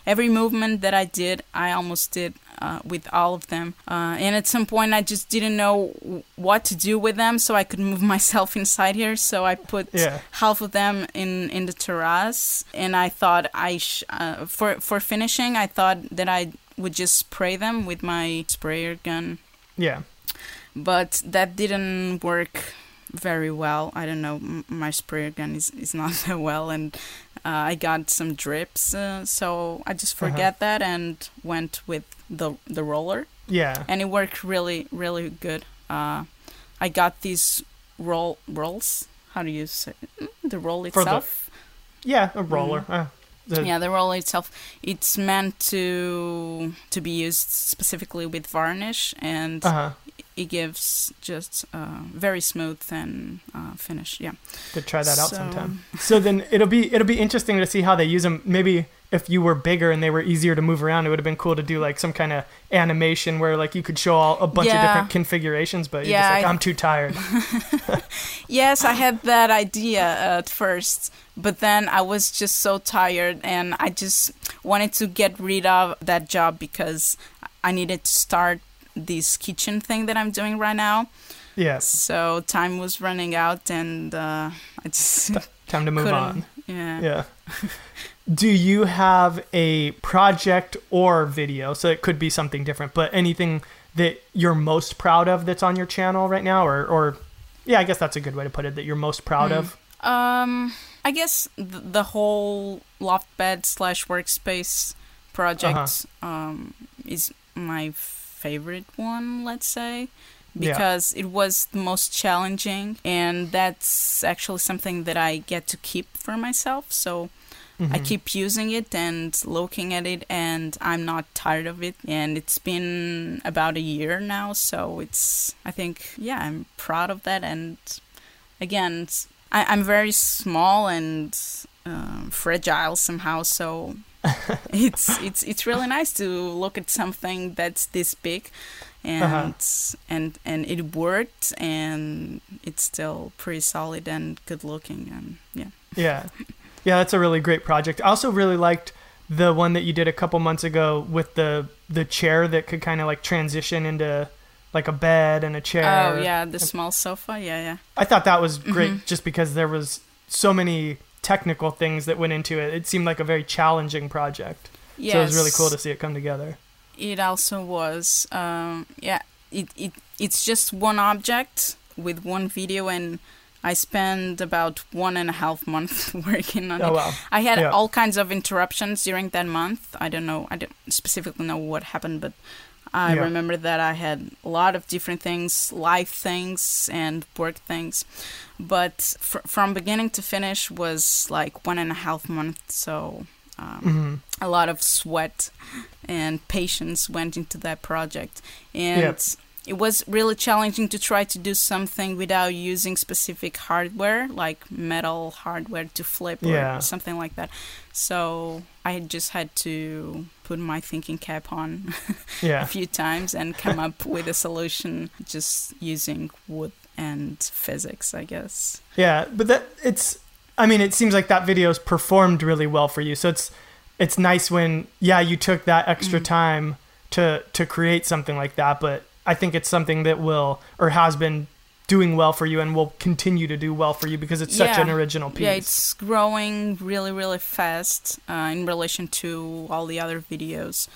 Every movement that I did, I almost did uh, with all of them. Uh, and at some point, I just didn't know what to do with them, so I could move myself inside here. So I put Yeah. half of them in in the terrace, and I thought I sh- uh, for for finishing, I thought that I would just spray them with my sprayer gun Yeah. but that didn't work very well. I don't know, m- my sprayer gun is, is not that well, and uh, I got some drips, uh, so I just Uh-huh. forget that and went with the the roller, Yeah. and it worked really really good. Uh, I got these roll rolls. How do you say it? the roll For the- itself? Yeah. A roller. Uh, the- yeah, the roll itself. It's meant to to be used specifically with varnish, and Uh-huh. It gives just uh, very smooth and uh, finish. Yeah. To try that out sometime. So then it'll be it'll be interesting to see how they use them. Maybe if you were bigger and they were easier to move around, it would have been cool to do like some kind of animation where like you could show all a bunch of different configurations. But you're Yeah, just like, I- I'm too tired. Yes, I had that idea at first, but then I was just so tired and I just wanted to get rid of that job because I needed to start this kitchen thing that I'm doing right now. Yes. So time was running out, and uh, I just Time to move on. Yeah. Yeah. Do you have a project or video? So it could be something different, but anything that you're most proud of that's on your channel right now, or, or yeah, I guess that's a good way to put it. That you're most proud Hmm. of. Um, I guess th- the whole loft bed slash workspace project um, is my favorite one. Let's say Yeah. because it was the most challenging, and that's actually something that I get to keep for myself. So. I Mhm. keep using it and looking at it, and I'm not tired of it. And it's been about a year now, so it's, I think, yeah, I'm proud of that. And again, I, I'm very small and um, fragile somehow, so it's it's it's really nice to look at something that's this big, and Uh-huh. and and it worked, and it's still pretty solid and good looking, and yeah. Yeah. Yeah, that's a really great project. I also really liked the one that you did a couple months ago with the the chair that could kind of like transition into like a bed and a chair. Oh yeah, the small sofa. Yeah, yeah. I thought that was great Mhm. just because there was so many technical things that went into it. It seemed like a very challenging project. Yes. So it was really cool to see it come together. It also was. Um, yeah. It, it it's just one object with one video, and I spent about one and a half month working on Oh it. wow. I had Yeah. all kinds of interruptions during that month. I don't know. I don't specifically know what happened, but I Yeah. remember that I had a lot of different things, life things and work things. But fr- from beginning to finish was like one and a half month. So um, hmm a lot of sweat and patience went into that project and Yep. It was really challenging to try to do something without using specific hardware like metal hardware to flip Yeah. or something like that so i just had to put my thinking cap on a few times and come up with a solution just using wood and physics i guess Yeah, but that it's I mean, it seems like that video's performed really well for you. So it's it's nice when yeah, you took that extra Mhm. time to to create something like that, but I think it's something that will or has been doing well for you and will continue to do well for you because it's such an original piece. Yeah, it's growing really, really fast uh, in relation to all the other videos.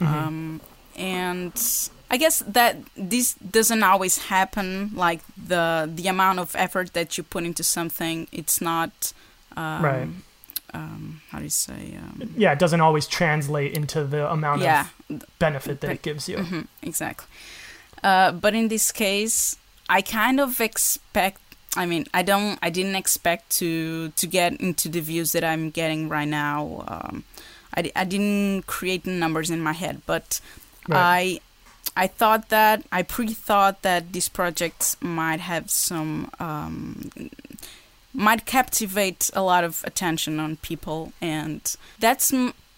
Mhm. Um, and I guess that this doesn't always happen. Like the the amount of effort that you put into something, it's not. Um, Right. Um, how do you say? Um, yeah, it doesn't always translate into the amount yeah. of benefit that it gives you. Mhm, exactly. Uh, but in this case, I kind of expect. I mean, I don't. I didn't expect to to get into the views that I'm getting right now. Um, I, I didn't create numbers in my head, but Right. I I thought that I pre-thought that this project might have some um, might captivate a lot of attention on people, and that's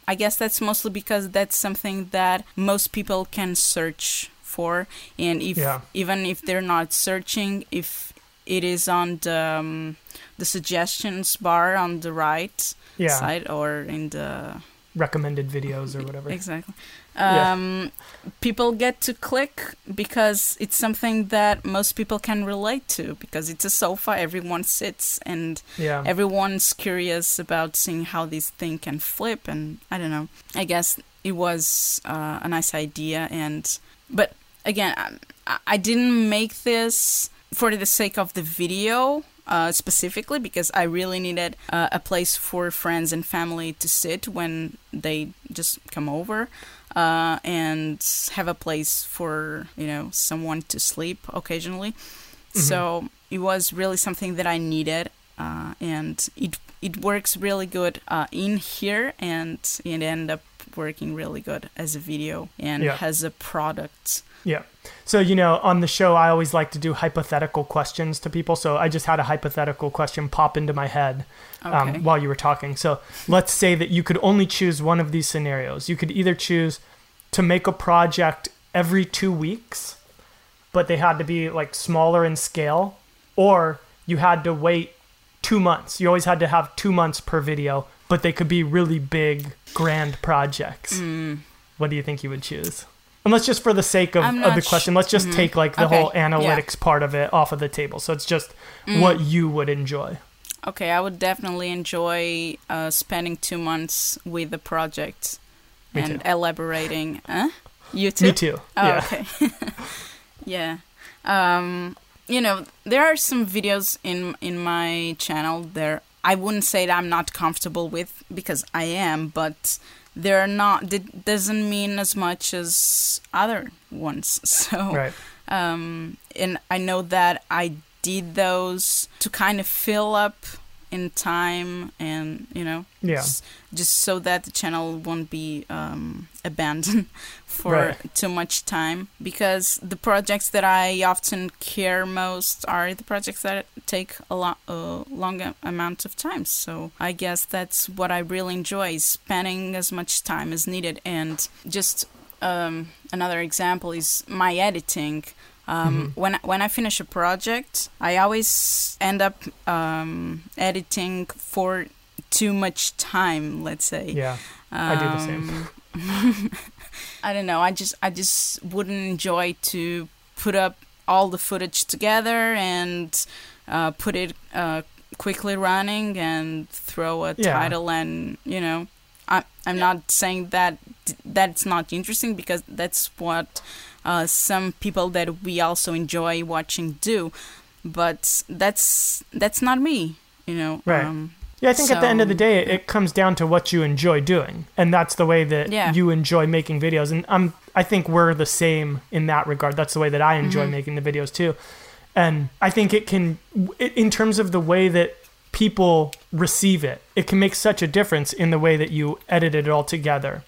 I guess that's mostly because that's something that most people can search for, and if Yeah. even if they're not searching, if it is on the um, the suggestions bar on the right yeah, side or in the recommended videos or whatever. Exactly. Yeah. Um, People get to click because it's something that most people can relate to because it's a sofa, everyone sits, and Yeah. everyone's curious about seeing how this thing can flip. And I don't know. I guess it was uh, a nice idea. And but again, I, I didn't make this for the sake of the video uh, specifically because I really needed uh, a place for friends and family to sit when they just come over. Uh, and have a place for you know someone to sleep occasionally. So it was really something that I needed, uh, and it it works really good uh, in here, and it ended up working really good as a video and Yeah. as a product. Yeah. So, you know, on the show, I always like to do hypothetical questions to people. So I just had a hypothetical question pop into my head Okay. um, while you were talking. So let's say that you could only choose one of these scenarios. You could either choose to make a project every two weeks, but they had to be like smaller in scale, or you had to wait two months. You always had to have two months per video, but they could be really big, grand projects. Mm. What do you think you would choose? Unless just for the sake of, of the sh- question, let's just mhm. take like the Okay, whole yeah. analytics part of it off of the table. So it's just Mm. what you would enjoy. Okay, I would definitely enjoy uh, spending two months with the project Me and too. elaborating. Huh? You too? Me too. Oh, yeah. okay. yeah. Um, you know, there are some videos in in my channel there I wouldn't say that I'm not comfortable with because I am, but they're not it doesn't mean as much as other ones. So Right. um, and I know that I did those to kind of fill up in time and you know Yeah. s- just so that the channel won't be um, abandoned for Right. too much time because the projects that I often care most are the projects that take a lot a long amount of time so I guess that's what I really enjoy spending as much time as needed and just um, another example is my editing um, when when I finish a project, I always end up um, editing for too much time. Let's say. Yeah. I do the same. I don't know. I just I just wouldn't enjoy to put up all the footage together and uh, put it uh, quickly running and throw a Yeah. title and you know. I, I'm not saying that that's not interesting because that's what uh, some people that we also enjoy watching do, but that's that's not me, you know. Right. Um, Yeah, I think at the end of the day, it, it comes down to what you enjoy doing, and that's the way that Yeah. you enjoy making videos. And I'm, I think we're the same in that regard. That's the way that I enjoy Mhm. making the videos too. And I think it can, in terms of the way that people receive it, it can make such a difference in the way that you edit it all together.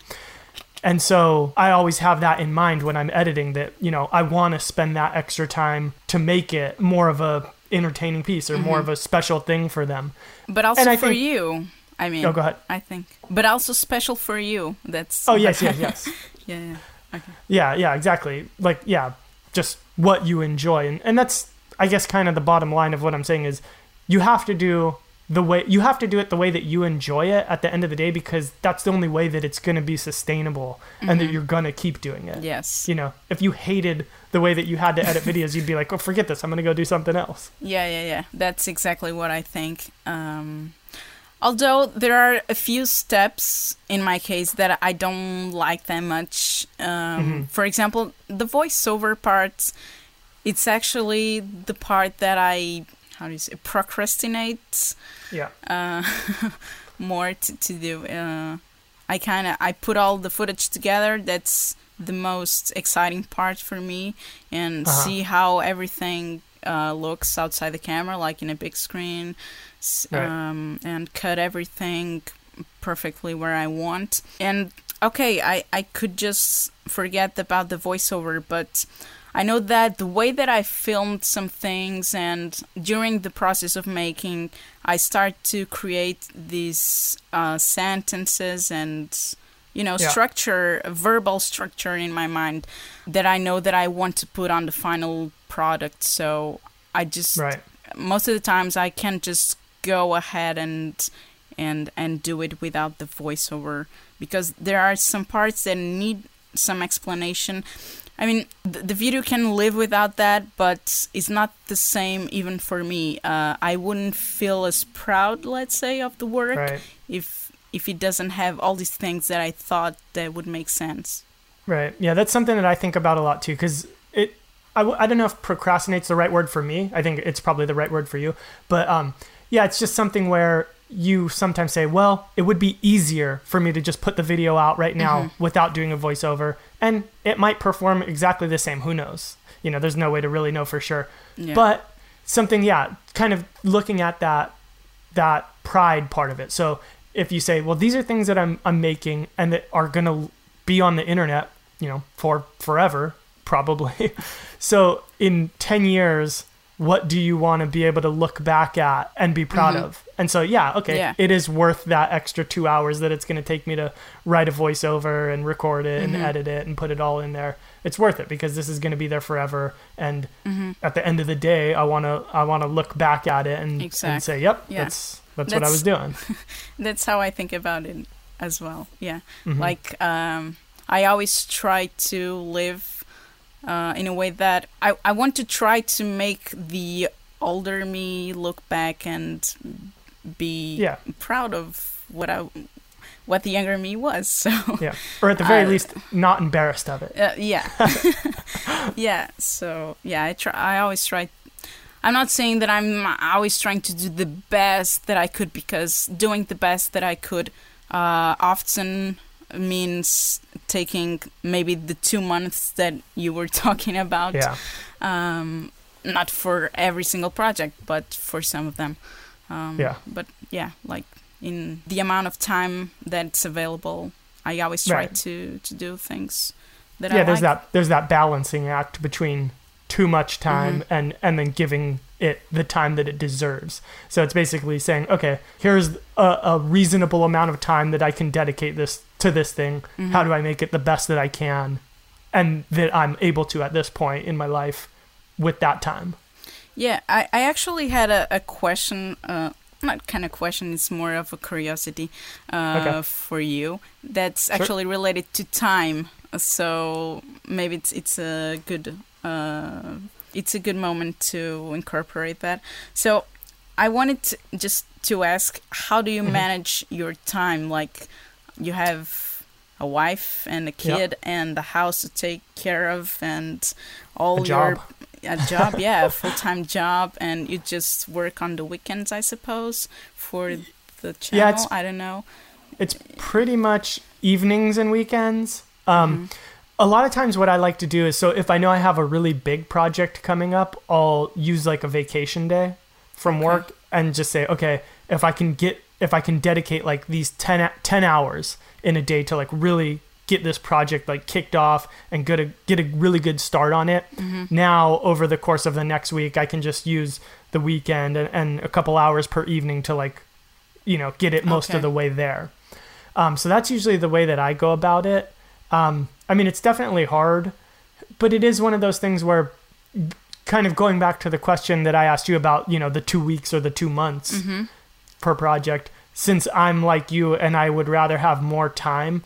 And so I always have that in mind when I'm editing that, you know, I want to spend that extra time to make it more of a entertaining piece or more Mhm. of a special thing for them. but also for think- you, I mean, Oh, go ahead. I think, but also special for you. That's Oh, yes, yes, yes. yeah, yeah. Okay. Yeah, yeah, exactly. Like, yeah, just what you enjoy. And, and that's, I guess, kind of the bottom line of what I'm saying is you have to do the way, you have to do it the way that you enjoy it at the end of the day because that's the only way that it's going to be sustainable and that Mhm. you're going to keep doing it. Yes. You know, if you hated the way that you had to edit videos, you'd be like, oh, forget this. I'm going to go do something else. Yeah, yeah, yeah. That's exactly what I think. Um, although there are a few steps in my case that I don't like that much. Um, Mhm. For example, the voiceover part. It's actually the part that I how do you say procrastinate Yeah. uh, more to, to do. Uh, I kind of I put all the footage together. That's the most exciting part for me, and Uh-huh. see how everything uh, looks outside the camera, like in a big screen, s- Right. um, and cut everything perfectly where I want. And okay, I I could just forget about the voiceover, but. I know that the way that I filmed some things and during the process of making, I start to create these uh, sentences and you know Yeah. structure, verbal structure in my mind that I know that I want to put on the final product. So I just Right. most of the times I can just go ahead and and and do it without the voiceover because there are some parts that need some explanation. I mean, the, the video can live without that, but it's not the same even for me. Uh, I wouldn't feel as proud, let's say, of the work Right. if if it doesn't have all these things that I thought that would make sense. Right. Yeah, that's something that I think about a lot too, because it. I, w- I don't know if procrastinate's the right word for me. I think it's probably the right word for you. But um, yeah, it's just something where you sometimes say, well, it would be easier for me to just put the video out right now mm-hmm. without doing a voiceover, and it might perform exactly the same. Who knows? You know, there's no way to really know for sure. Yeah. But something, yeah, kind of looking at that that pride part of it. So if you say, well, these are things that I'm I'm making and that are gonna be on the internet, you know, for forever, probably. so in ten years, what do you want to be able to look back at and be proud of? And so yeah, okay, Yeah. it is worth that extra two hours that it's gonna take me to write a voiceover and record it and Mhm. edit it and put it all in there. It's worth it because this is gonna be there forever and hmm at the end of the day, I want to I want to look back at it and, and say, "Yep, yeah. that's that's what I was doing." That's how I think about it as well. Yeah. Mhm. Like, um, I always try to live uh, in a way that I, I want to try to make the older me look back and be Yeah. proud of what I what the younger me was. So Yeah. Or at the very Uh, least, not embarrassed of it. uh, yeah, yeah. So yeah, I try. I always try. I'm not saying that I'm always trying to do the best that I could because doing the best that I could uh, often means taking maybe the two months that you were talking about. Yeah. Um, not for every single project, but for some of them. Um, Yeah. But yeah, like in the amount of time that's available, I always try Right. to to do things that yeah I there's like. that there's that balancing act between too much time Mm-hmm. and and then giving it the time that it deserves so it's basically saying okay here's a, a reasonable amount of time that i can dedicate this to this thing Mm-hmm. how do i make it the best that i can and that i'm able to at this point in my life with that time Yeah, I, I actually had a, a question, uh, not kind of question, it's more of a curiosity uh, Okay. for you that's Sure. actually related to time. So maybe it's it's a good uh, it's a good moment to incorporate that. So I wanted to, just to ask, how do you Mhm. manage your time? Like you have a wife and a kid and the house to take care of and all A your job. a job, yeah, a full time job, and you just work on the weekends, I suppose, for the channel. Yeah, it's- I don't know. it's pretty much evenings and weekends um, Mm-hmm. a lot of times what i like to do is so if i know i have a really big project coming up i'll use like a vacation day from Okay. work and just say okay if i can get if i can dedicate like these 10, 10 hours in a day to like really get this project like kicked off and get a get a really good start on it Mm-hmm. now over the course of the next week i can just use the weekend and, and a couple hours per evening to like you know get it most Okay. of the way there um, so that's usually the way that I go about it. Um, I mean, it's definitely hard, but it is one of those things where, kind of going back to the question that I asked you about, you know, the two weeks or the two months per project, since I'm like you and I would rather have more time.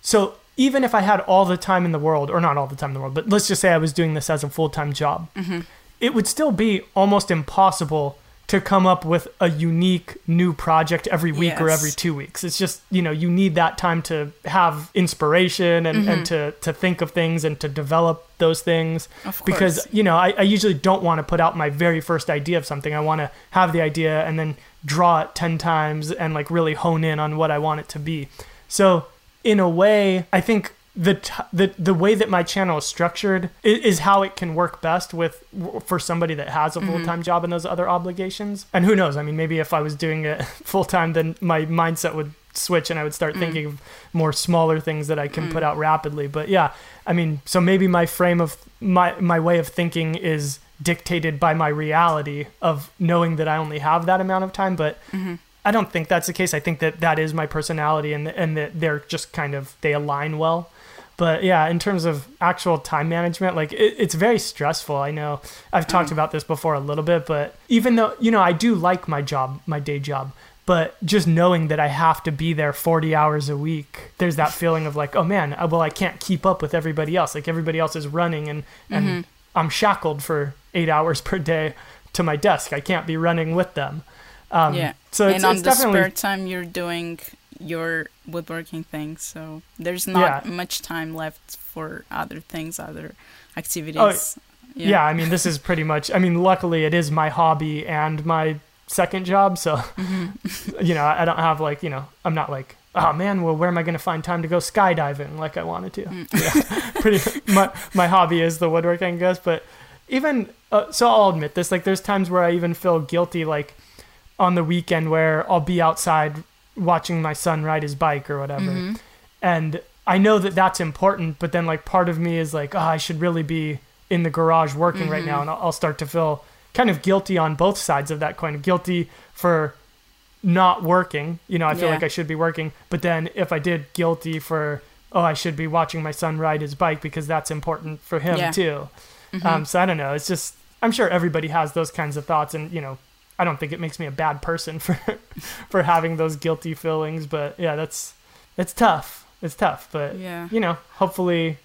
So even if I had all the time in the world, or not all the time in the world, but let's just say I was doing this as a full time job, mm-hmm. it would still be almost impossible to come up with a unique new project every week or every two weeks. It's just, you know, you need that time to have inspiration and, and mm-hmm. to, to think of things and to develop those things. Because, you know, I, I usually don't want to put out my very first idea of something. I want to have the idea and then draw it 10 times and like really hone in on what I want it to be. So, in a way, I think the t- the the way that my channel is structured is, is how it can work best with for somebody that has a Mm-hmm. full time job and those other obligations. And who knows? I mean, maybe if I was doing it full time, then my mindset would switch and I would Mm. start thinking of more smaller things that I can put out rapidly. But yeah, I mean, so maybe my frame of my my way of thinking is dictated by my reality of knowing that I only have that amount of time, but Mm-hmm. I don't think that's the case. I think that that is my personality and and that they're just kind of they align well. But yeah, in terms of actual time management, like it, it's very stressful. I know I've talked Mm. about this before a little bit, but even though you know I do like my job, my day job, but just knowing that I have to be there 40 hours a week, there's that feeling of like, oh man, well I can't keep up with everybody else. Like everybody else is running and and Mm-hmm. I'm shackled for eight hours per day to my desk. I can't be running with them. Um, yeah. So it's, and on it's the definitely spare time, you're doing your woodworking thing, so there's not Yeah. much time left for other things, other activities. yeah. I mean, this is pretty much. I mean, luckily it is my hobby and my second job, so Mm-hmm. you know I don't have like you know I'm not like oh man, well where am I going to find time to go skydiving like I wanted to? Mm. Yeah, pretty. My my hobby is the woodworking, I guess, but even uh, so, I'll admit this. Like, there's times where I even feel guilty, like on the weekend where I'll be outside watching my son ride his bike or whatever, Mm-hmm. and I know that that's important, but then like part of me is like, oh, I should really be in the garage working right now, and I'll, I'll start to feel kind of guilty on both sides of that coin. Guilty for not working, you know, I feel Yeah. like I should be working, but then if I did, guilty for oh, I should be watching my son ride his bike because that's important for him Yeah. too. Um, so I don't know. It's just I'm sure everybody has those kinds of thoughts, and you know, I don't think it makes me a bad person for for having those guilty feelings. But yeah, that's it's tough. it's tough, but Yeah. you know, hopefully,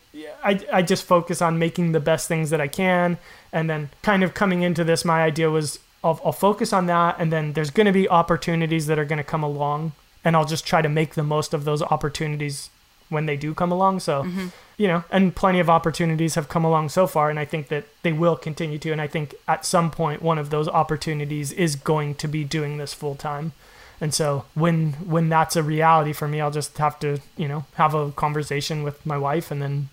I I just focus on making the best things that I can, and then kind of coming into this, my idea was I'll, I'll focus on that, and then there's going to be opportunities that are going to come along, and I'll just try to make the most of those opportunities when they do come along. So, mm-hmm. you know, and plenty of opportunities have come along so far, and I think that they will continue to. And I think at some point, one of those opportunities is going to be doing this full time. And so when when that's a reality for me, I'll just have to, you know, have a conversation with my wife and then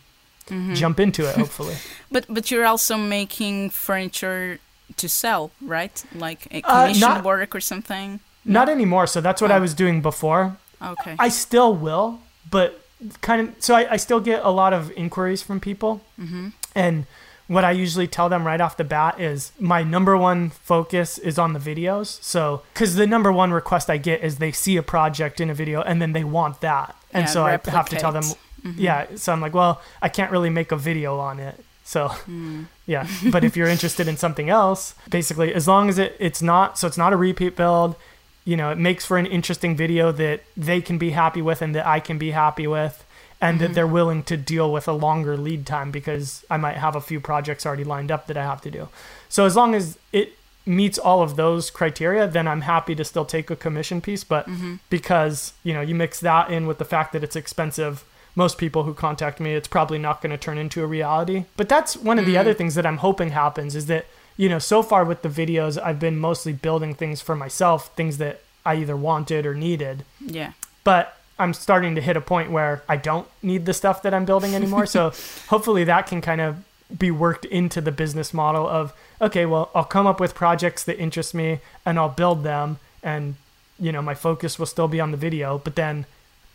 mm-hmm. jump into it. Hopefully, But but you're also making furniture to sell, right? Like a Uh, commission not- work or something. not anymore. So that's what I Oh. was doing before. Okay. I still will, but kind of. So I, I still get a lot of inquiries from people, mm-hmm. and what I usually tell them right off the bat is my number one focus is on the videos. So because the number one request I get is they see a project in a video and then they want that, and Yeah, so I have to tell them, replicate. Mm-hmm. yeah. So I'm like, well, I can't really make a video on it. So mm. Yeah, but if you're interested in something else, basically, as long as it it's not so it's not a repeat build, you know, it makes for an interesting video that they can be happy with and that I can be happy with, and that mhm. they're willing to deal with a longer lead time because I might have a few projects already lined up that I have to do. So as long as it meets all of those criteria, then I'm happy to still take a commission piece. But mm-hmm. because you know you mix that in with the fact that it's expensive, most people who contact me, it's probably not going to turn into a reality. But that's one of the mm. other things that I'm hoping happens is that you know so far with the videos, I've been mostly building things for myself, things that I either wanted or needed yeah. but I'm starting to hit a point where I don't need the stuff that I'm building anymore. so hopefully that can kind of be worked into the business model of okay, well, I'll come up with projects that interest me and I'll build them and you know, my focus will still be on the video, but then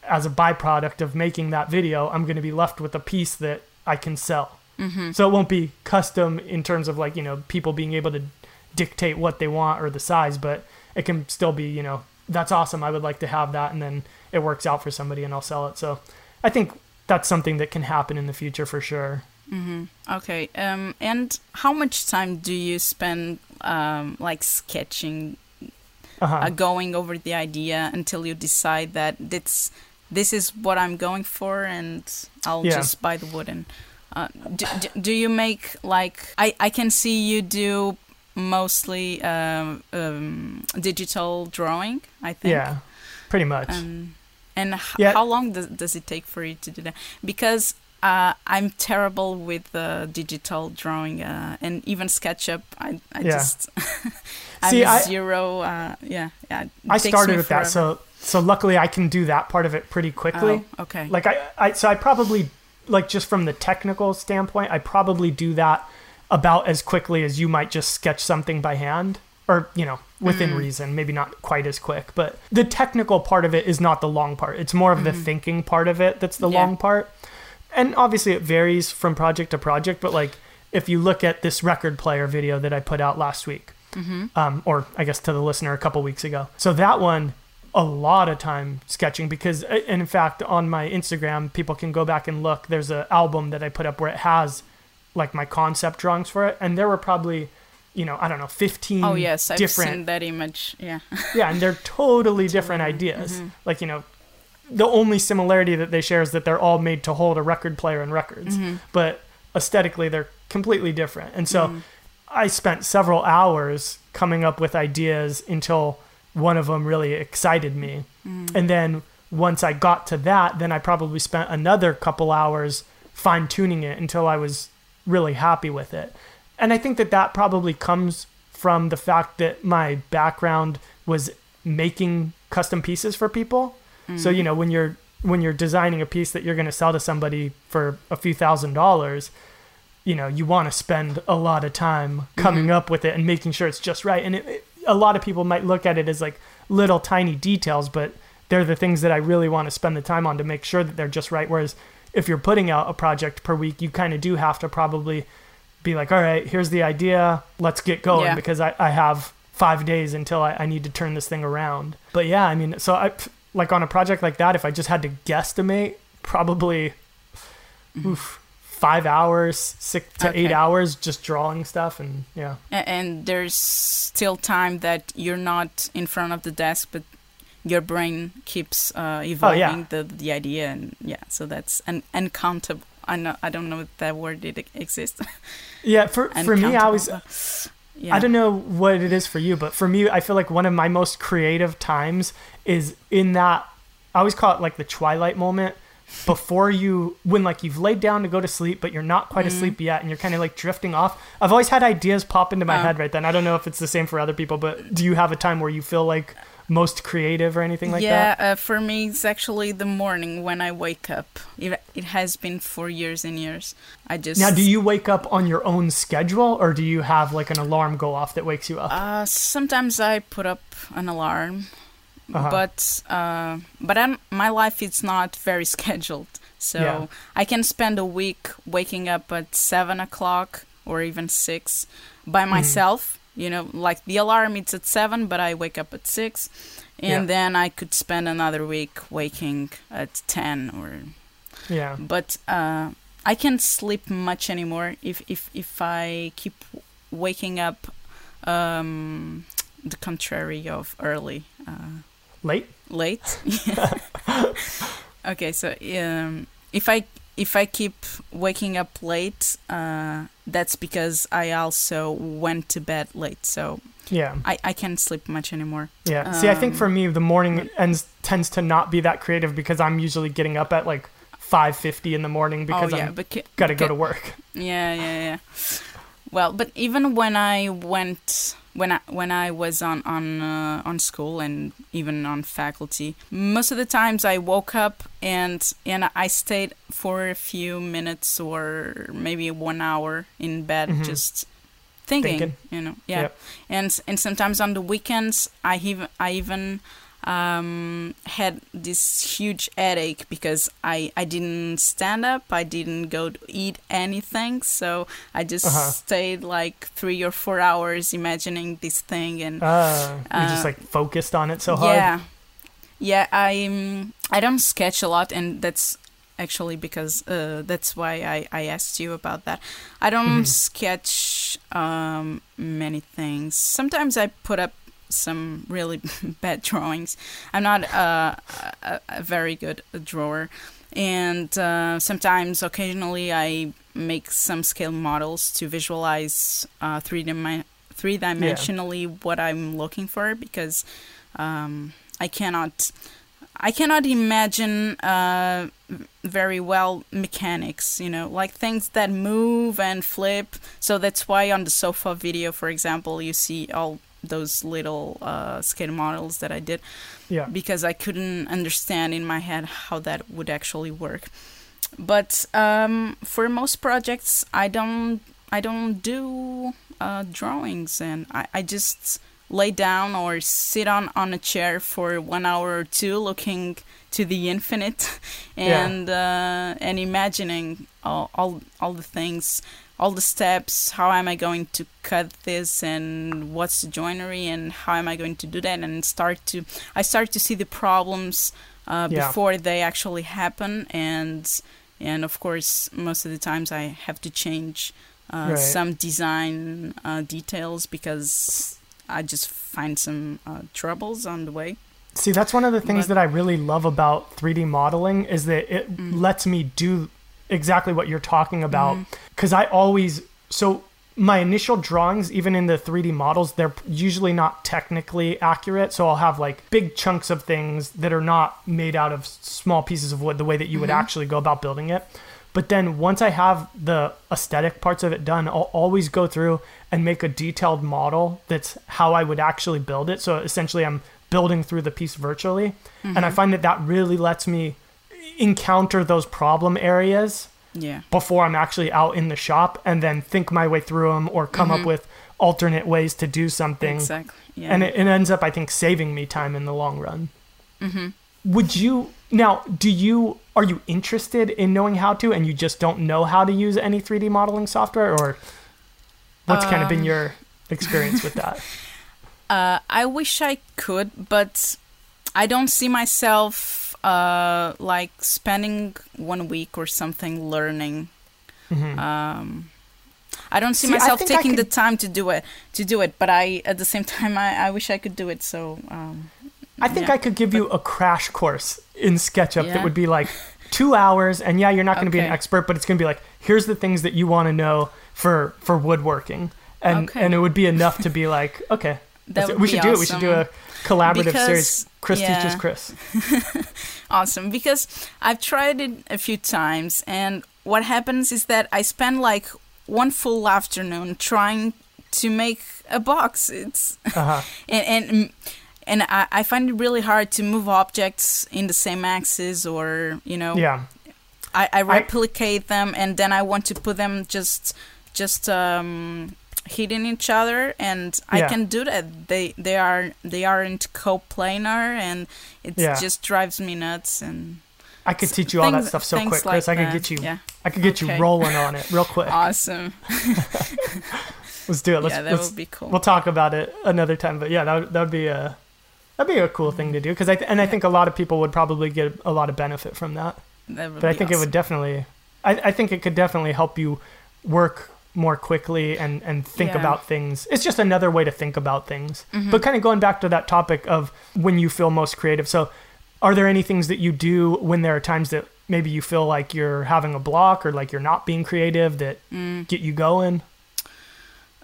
as a byproduct of making that video, I'm going to be left with a piece that I can sell. So it won't be custom in terms of like, you know, people being able to dictate what they want or the size, but it can still be, you know, that's awesome. I would like to have that. And then it works out for somebody and I'll sell it. So I think that's something that can happen in the future for sure. Okay. Um, and how much time do you spend um, like sketching, Uh-huh. uh, going over the idea until you decide that this this is what I'm going for, and I'll Yeah. just buy the wood and. Uh, do, do, you make like I, I can see you do mostly um, um, digital drawing I think yeah, pretty much. um, and h- Yeah. how long does, does it take for you to do that? Because uh, I'm terrible with uh, digital drawing uh, and even SketchUp. I, I Yeah. just I'm See, I- zero. Uh, yeah, yeah. I started with that. So, so luckily I can do that part of it pretty quickly. Oh, okay. like I, I so i probably like just from the technical standpoint i probably do that about as quickly as you might just sketch something by hand or you know within hmm. reason maybe not quite as quick but the technical part of it is not the long part it's more of the hmm. thinking part of it that's the Yeah. long part and obviously it varies from project to project but like if you look at this record player video that i put out last week mm-hmm. um, or I guess to the listener a couple weeks ago. So that one, a lot of time sketching because, uh, and in fact, on my Instagram, people can go back and look. There's an album that I put up where it has like my concept drawings for it, and there were probably, you know, I don't know, 15 oh yes, I've different seen that image. Yeah. yeah, and they're totally different ideas. Mm-hmm. Like, you know, the only similarity that they share is that they're all made to hold a record player and records, mm-hmm. but aesthetically they're completely different. And so mm. I spent several hours coming up with ideas until one of them really excited me. Mm. And then once I got to that, then I probably spent another couple hours fine tuning it until I was really happy with it. And I think that that probably comes from the fact that my background was making custom pieces for people. So mm. you know when you're when you're designing a piece that you're going to sell to somebody for a few thousand dollars, you know you want to spend a lot of time mm-hmm. coming up with it and making sure it's just right. And it, it- a lot of people might look at it as like little tiny details, but they're the things that I really want to spend the time on to make sure that they're just right. Whereas if you're putting out a project per week, you kind of do have to probably be like, all right, here's the idea, let's get going Yeah. because I, I have five days until I, I need to turn this thing around. But yeah, I mean, so I like on a project like that, if I just had to guesstimate, probably oof, five hours, six to eight hours just drawing stuff. And yeah, and there's still time that you're not in front of the desk, but your brain keeps uh, Oh, yeah. evolving the the idea, and yeah, so that's an uncountable. I know I don't know if that word did exists. Yeah, for for me, I always Yeah. I don't know what it is for you, but for me, I feel like one of my most creative times is in that I always call it like the twilight moment before you when like you've laid down to go to sleep but you're not quite asleep yet and you're kind of like drifting off. I've always had ideas pop into my Oh. head right then. I don't know if it's the same for other people, but do you have a time where you feel like most creative or anything like yeah, that? uh, for me, it's actually the morning when I wake up. It, it has been for years and years. I just Now, do you wake up on your own schedule or do you have like an alarm go off that wakes you up? Uh, sometimes I put up an alarm, Uh-huh. but uh, but I'm, my life is not very scheduled. So Yeah. I can spend a week waking up at seven o'clock or even six by Mm-hmm. myself. You know, like the alarm it's at seven, but I wake up at six, and Yeah. then I could spend another week waking at ten or yeah. but uh, I can't sleep much anymore if if if I keep waking up um, the contrary of early uh, Late? late. okay, so um, if I if I keep waking up late, uh, that's because I also went to bed late, so Yeah. I, I can't sleep much anymore. Yeah. See, I think Um, for me, the morning ends tends to not be that creative because I'm usually getting up at like 5:50 in the morning because oh yeah, I'm ca- got to go to work. Yeah, yeah, yeah. Well, but even when I went when I when I was on on uh, on school and even on faculty, most of the times I woke up and and I stayed for a few minutes or maybe one hour in bed Mhm. just thinking, Thinking. you know. Yeah. Yep. And and sometimes on the weekends I even I even um, had this huge headache because I, I didn't stand up, I didn't go to eat anything, so I just Uh-huh. stayed like three or four hours imagining this thing and Uh, you just Uh, like focused on it so hard. yeah, yeah. I um, I don't sketch a lot, and that's actually because uh, that's why I, I asked you about that. I don't Mhm. sketch um, many things. Sometimes I put up some really bad drawings. I'm not uh, a, a very good drawer, and uh, sometimes, occasionally, I make some scale models to visualize uh, three dim- three dimensionally what I'm looking for because um, I cannot. I cannot imagine uh, very well mechanics, you know, like things that move and flip. So that's why on the sofa video, for example, you see all those little uh, scale models that I did Yeah. because I couldn't understand in my head how that would actually work. But um, for most projects, I don't I don't do uh, drawings, and I, I just lay down or sit on, on a chair for one hour or two, looking to the infinite, Yeah. and uh, and imagining all, all all the things, all the steps. How am I going to cut this, and what's the joinery, and how am I going to do that, and start to I start to see the problems uh, Yeah. before they actually happen, and and of course most of the times I have to change uh, Right. some design uh, details because I just find some uh, troubles on the way. See, that's one of the things But- that I really love about 3D modeling is that it Mm. lets me do exactly what you're talking about. Mm. Because I always, so my initial drawings, even in the 3D models, they're usually not technically accurate. So I'll have like big chunks of things that are not made out of small pieces of wood the way that you would Mhm. actually go about building it. But then once I have the aesthetic parts of it done, I'll always go through and make a detailed model that's how I would actually build it. So essentially, I'm building through the piece virtually. And Mm-hmm. I find that that really lets me encounter those problem areas Yeah. before I'm actually out in the shop and then think my way through them or come up with alternate ways to do something. Mm-hmm. Exactly. Yeah. And it, it ends up, I think, saving me time in the long run. hmm Would you now? Do you are you interested in knowing how to, and you just don't know how to use any 3D modeling software, or what's kind of been Um, your experience with that? Uh, I wish I could, but I don't see myself uh, like spending one week or something learning. Mhm. Um, I don't see, See, myself taking the time to do it. To do it, but I at the same time I, I wish I could do it. So um, I think Yeah, I could give you a crash course in SketchUp that would be like two hours, and yeah, you're not going to be an expert, but it's going to be like here's the things that you want to know for for woodworking, and Okay. and it would be enough to be like okay, That that's it. would we should do it. We should do a collaborative Because- series. Chris yeah. teaches Cris. awesome because I've tried it a few times, and what happens is that I spend like one full afternoon trying to make a box. It's Uh-huh. and and, and I, I find it really hard to move objects in the same axis, or you know, Yeah, I, I replicate them, and then I want to put them just just um hitting each other and I can do that. They they are they aren't coplanar and it Yeah. just drives me nuts and I could teach you all that stuff so quick, like Cris. I could get you. Yeah. I could get you rolling on it real quick. Awesome. Let's do it. Let's, yeah, that let's would be cool. we'll talk about it another time. But yeah, that would, that would be a that'd be a cool thing to do because I th- and I think a lot of people would probably get a lot of benefit from that. that But I think it would definitely, I, I think it could definitely help you work more quickly and and think Yeah. about things. It's just another way to think about things. Mm-hmm. But kind of going back to that topic of when you feel most creative. So, are there any things that you do when there are times that maybe you feel like you're having a block or like you're not being creative that Mm. get you going?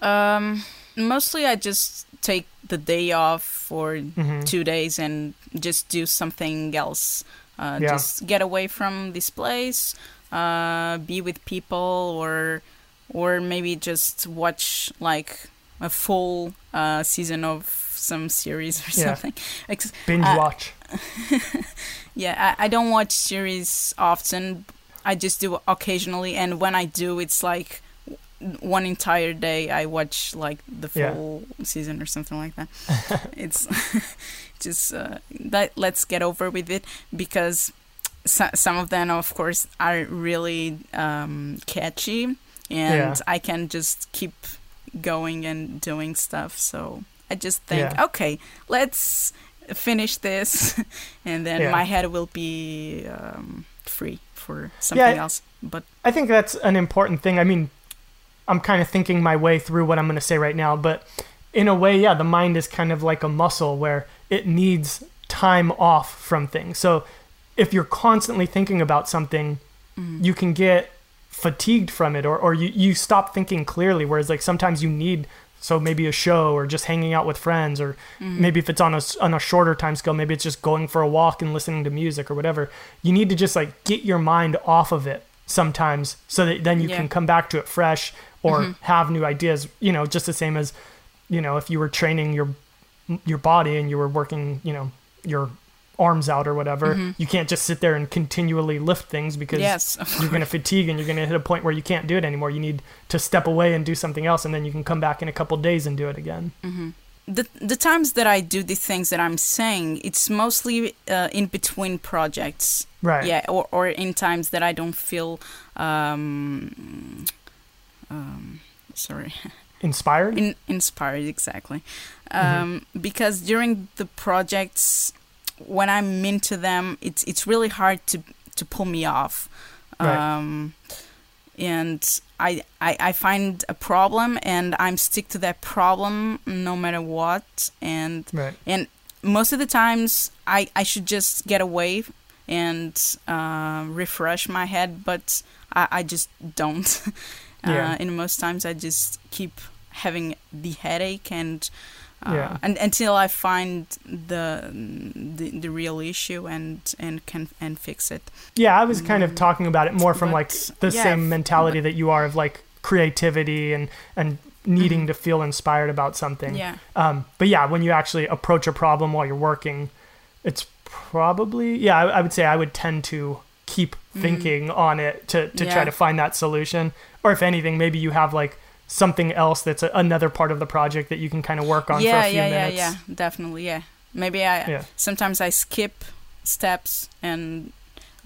Um, mostly I just take the day off for Mhm. two days and just do something else. Uh, Yeah. Just get away from this place, uh, be with people, or or maybe just watch like a full uh, season of some series or Yeah. something. Ex- Binge Uh, watch. yeah, I, I don't watch series often. I just do occasionally, and when I do, it's like one entire day. I watch like the Yeah. full season or something like that. it's just uh, that. Let's get over with it because so, some of them, of course, are really um, catchy, and Yeah. I can just keep going and doing stuff. So I just think, Yeah. okay, let's finish this, and then Yeah. my head will be um, free for something else. But I think that's an important thing. I mean, I'm kind of thinking my way through what I'm going to say right now, but in a way, yeah, the mind is kind of like a muscle where it needs time off from things. So if you're constantly thinking about something, you can get fatigued from it or, or you, you stop thinking clearly. Whereas, like, sometimes you need. So maybe a show or just hanging out with friends or mm-hmm. maybe if it's on a, on a shorter time scale, maybe it's just going for a walk and listening to music or whatever. You need to just like get your mind off of it sometimes so that then you Yeah. can come back to it fresh or mm-hmm. have new ideas, you know, just the same as, you know, if you were training your your body and you were working, you know, your arms out or whatever, you can't just sit there and continually lift things because yes, you're going to fatigue and you're going to hit a point where you can't do it anymore. You need to step away and do something else and then you can come back in a couple days and do it again. the the times that I do the things that I'm saying, it's mostly uh, in between projects. Right. Yeah, or or in times that I don't feel. Um, um, sorry. Inspired? in, inspired exactly um, Mm-hmm. because during the projects when i'm into them it's it's really hard to to pull me off Right. um, and I, I i find a problem and i'm stick to that problem no matter what and right. and most of the times i i should just get away and uh, refresh my head but i i just don't Yeah. uh, and most times I just keep having the headache and uh, Yeah. and until I find the, the the real issue and and can and fix it. Yeah, I was kind of talking about it more from like the yeah, same mentality that you are of like creativity and and needing to feel inspired about something. Yeah. Um, but yeah, when you actually approach a problem while you're working, it's probably yeah. I, I would say I would tend to keep thinking on it to to try Mm-hmm. To find that solution. Or if anything, maybe you have like something else that's a, another part of the project that you can kind of work on yeah, for a few yeah, minutes. yeah, yeah, definitely, yeah. Maybe I Yeah. sometimes I skip steps and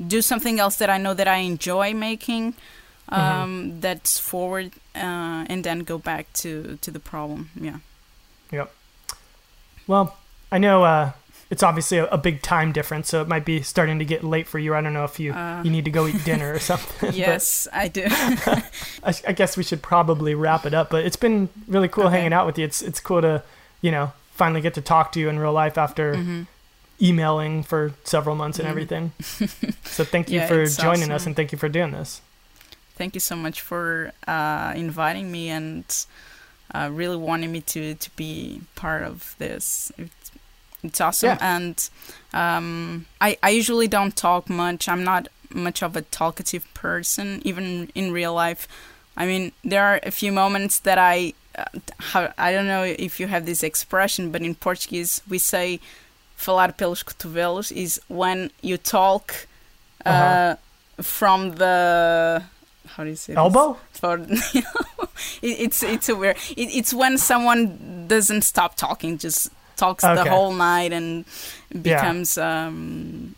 do something else that I know that I enjoy making. Um, Mm-hmm. That's forward, uh, and then go back to to the problem. Yeah. Yep. Well, I know uh, it's obviously a, a big time difference, so it might be starting to get late for you. I don't know if you Uh, you need to go eat dinner or something. yes, I do. I, I guess we should probably wrap it up. But it's been really cool Okay. hanging out with you. It's it's cool to you know finally get to talk to you in real life after Mhm. emailing for several months and everything. so thank you Yeah, for joining us and thank you for doing this. Thank you so much for uh, inviting me and uh, really wanting me to, to be part of this. It's, it's awesome. Yeah. And um, I, I usually don't talk much. I'm not much of a talkative person, even in real life. I mean, there are a few moments that I, uh, I don't know if you have this expression, but in Portuguese we say falar pelos cotovelos is when you talk uh, Uh-huh. from the how do you say this? Elbow? For it, it's it's a weird. It, it's when someone doesn't stop talking, just talks the whole night and becomes um,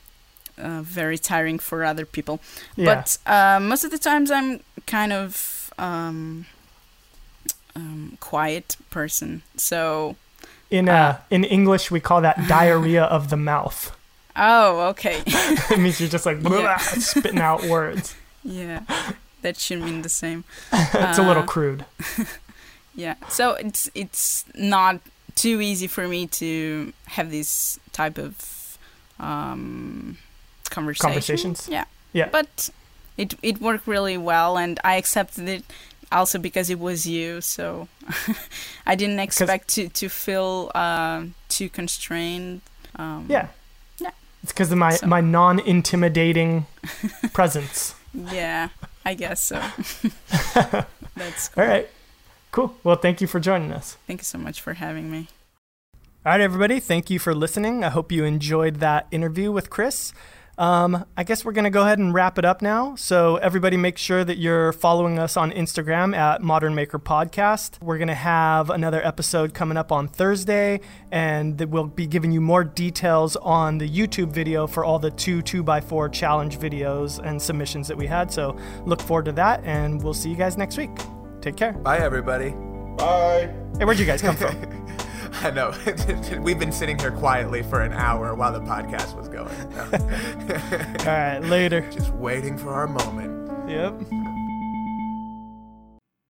uh, very tiring for other people. Yeah. But uh, most of the times, I'm kind of um, um, quiet person. So in uh, in English, we call that diarrhea of the mouth. oh, okay, it means you're just like Yeah. spitting out words. yeah, that should mean the same. it's a little Uh, crude. Yeah. So it's it's not too easy for me to have this type of um, conversation. Conversations? Yeah. Yeah. But it it worked really well, and I accepted it also because it was you. So I didn't expect to to feel uh, too constrained. Um, Yeah. Yeah. It's because of my, So- my non intimidating presence. Yeah. I guess so. That's All right. Cool. Well, thank you for joining us. Thank you so much for having me. All right, everybody. Thank you for listening. I hope you enjoyed that interview with Cris. Um, I guess we're going to go ahead and wrap it up now. So, everybody, make sure that you're following us on Instagram at Modern Maker Podcast. We're going to have another episode coming up on Thursday, and we'll be giving you more details on the YouTube video for all the two 2x4 challenge videos and submissions that we had. So, look forward to that, and we'll see you guys next week. Take care. Bye, everybody. Bye. Hey, where'd you guys come from? I know. We've been sitting here quietly for an hour while the podcast was going. all right, later. Just waiting for our moment. Yep.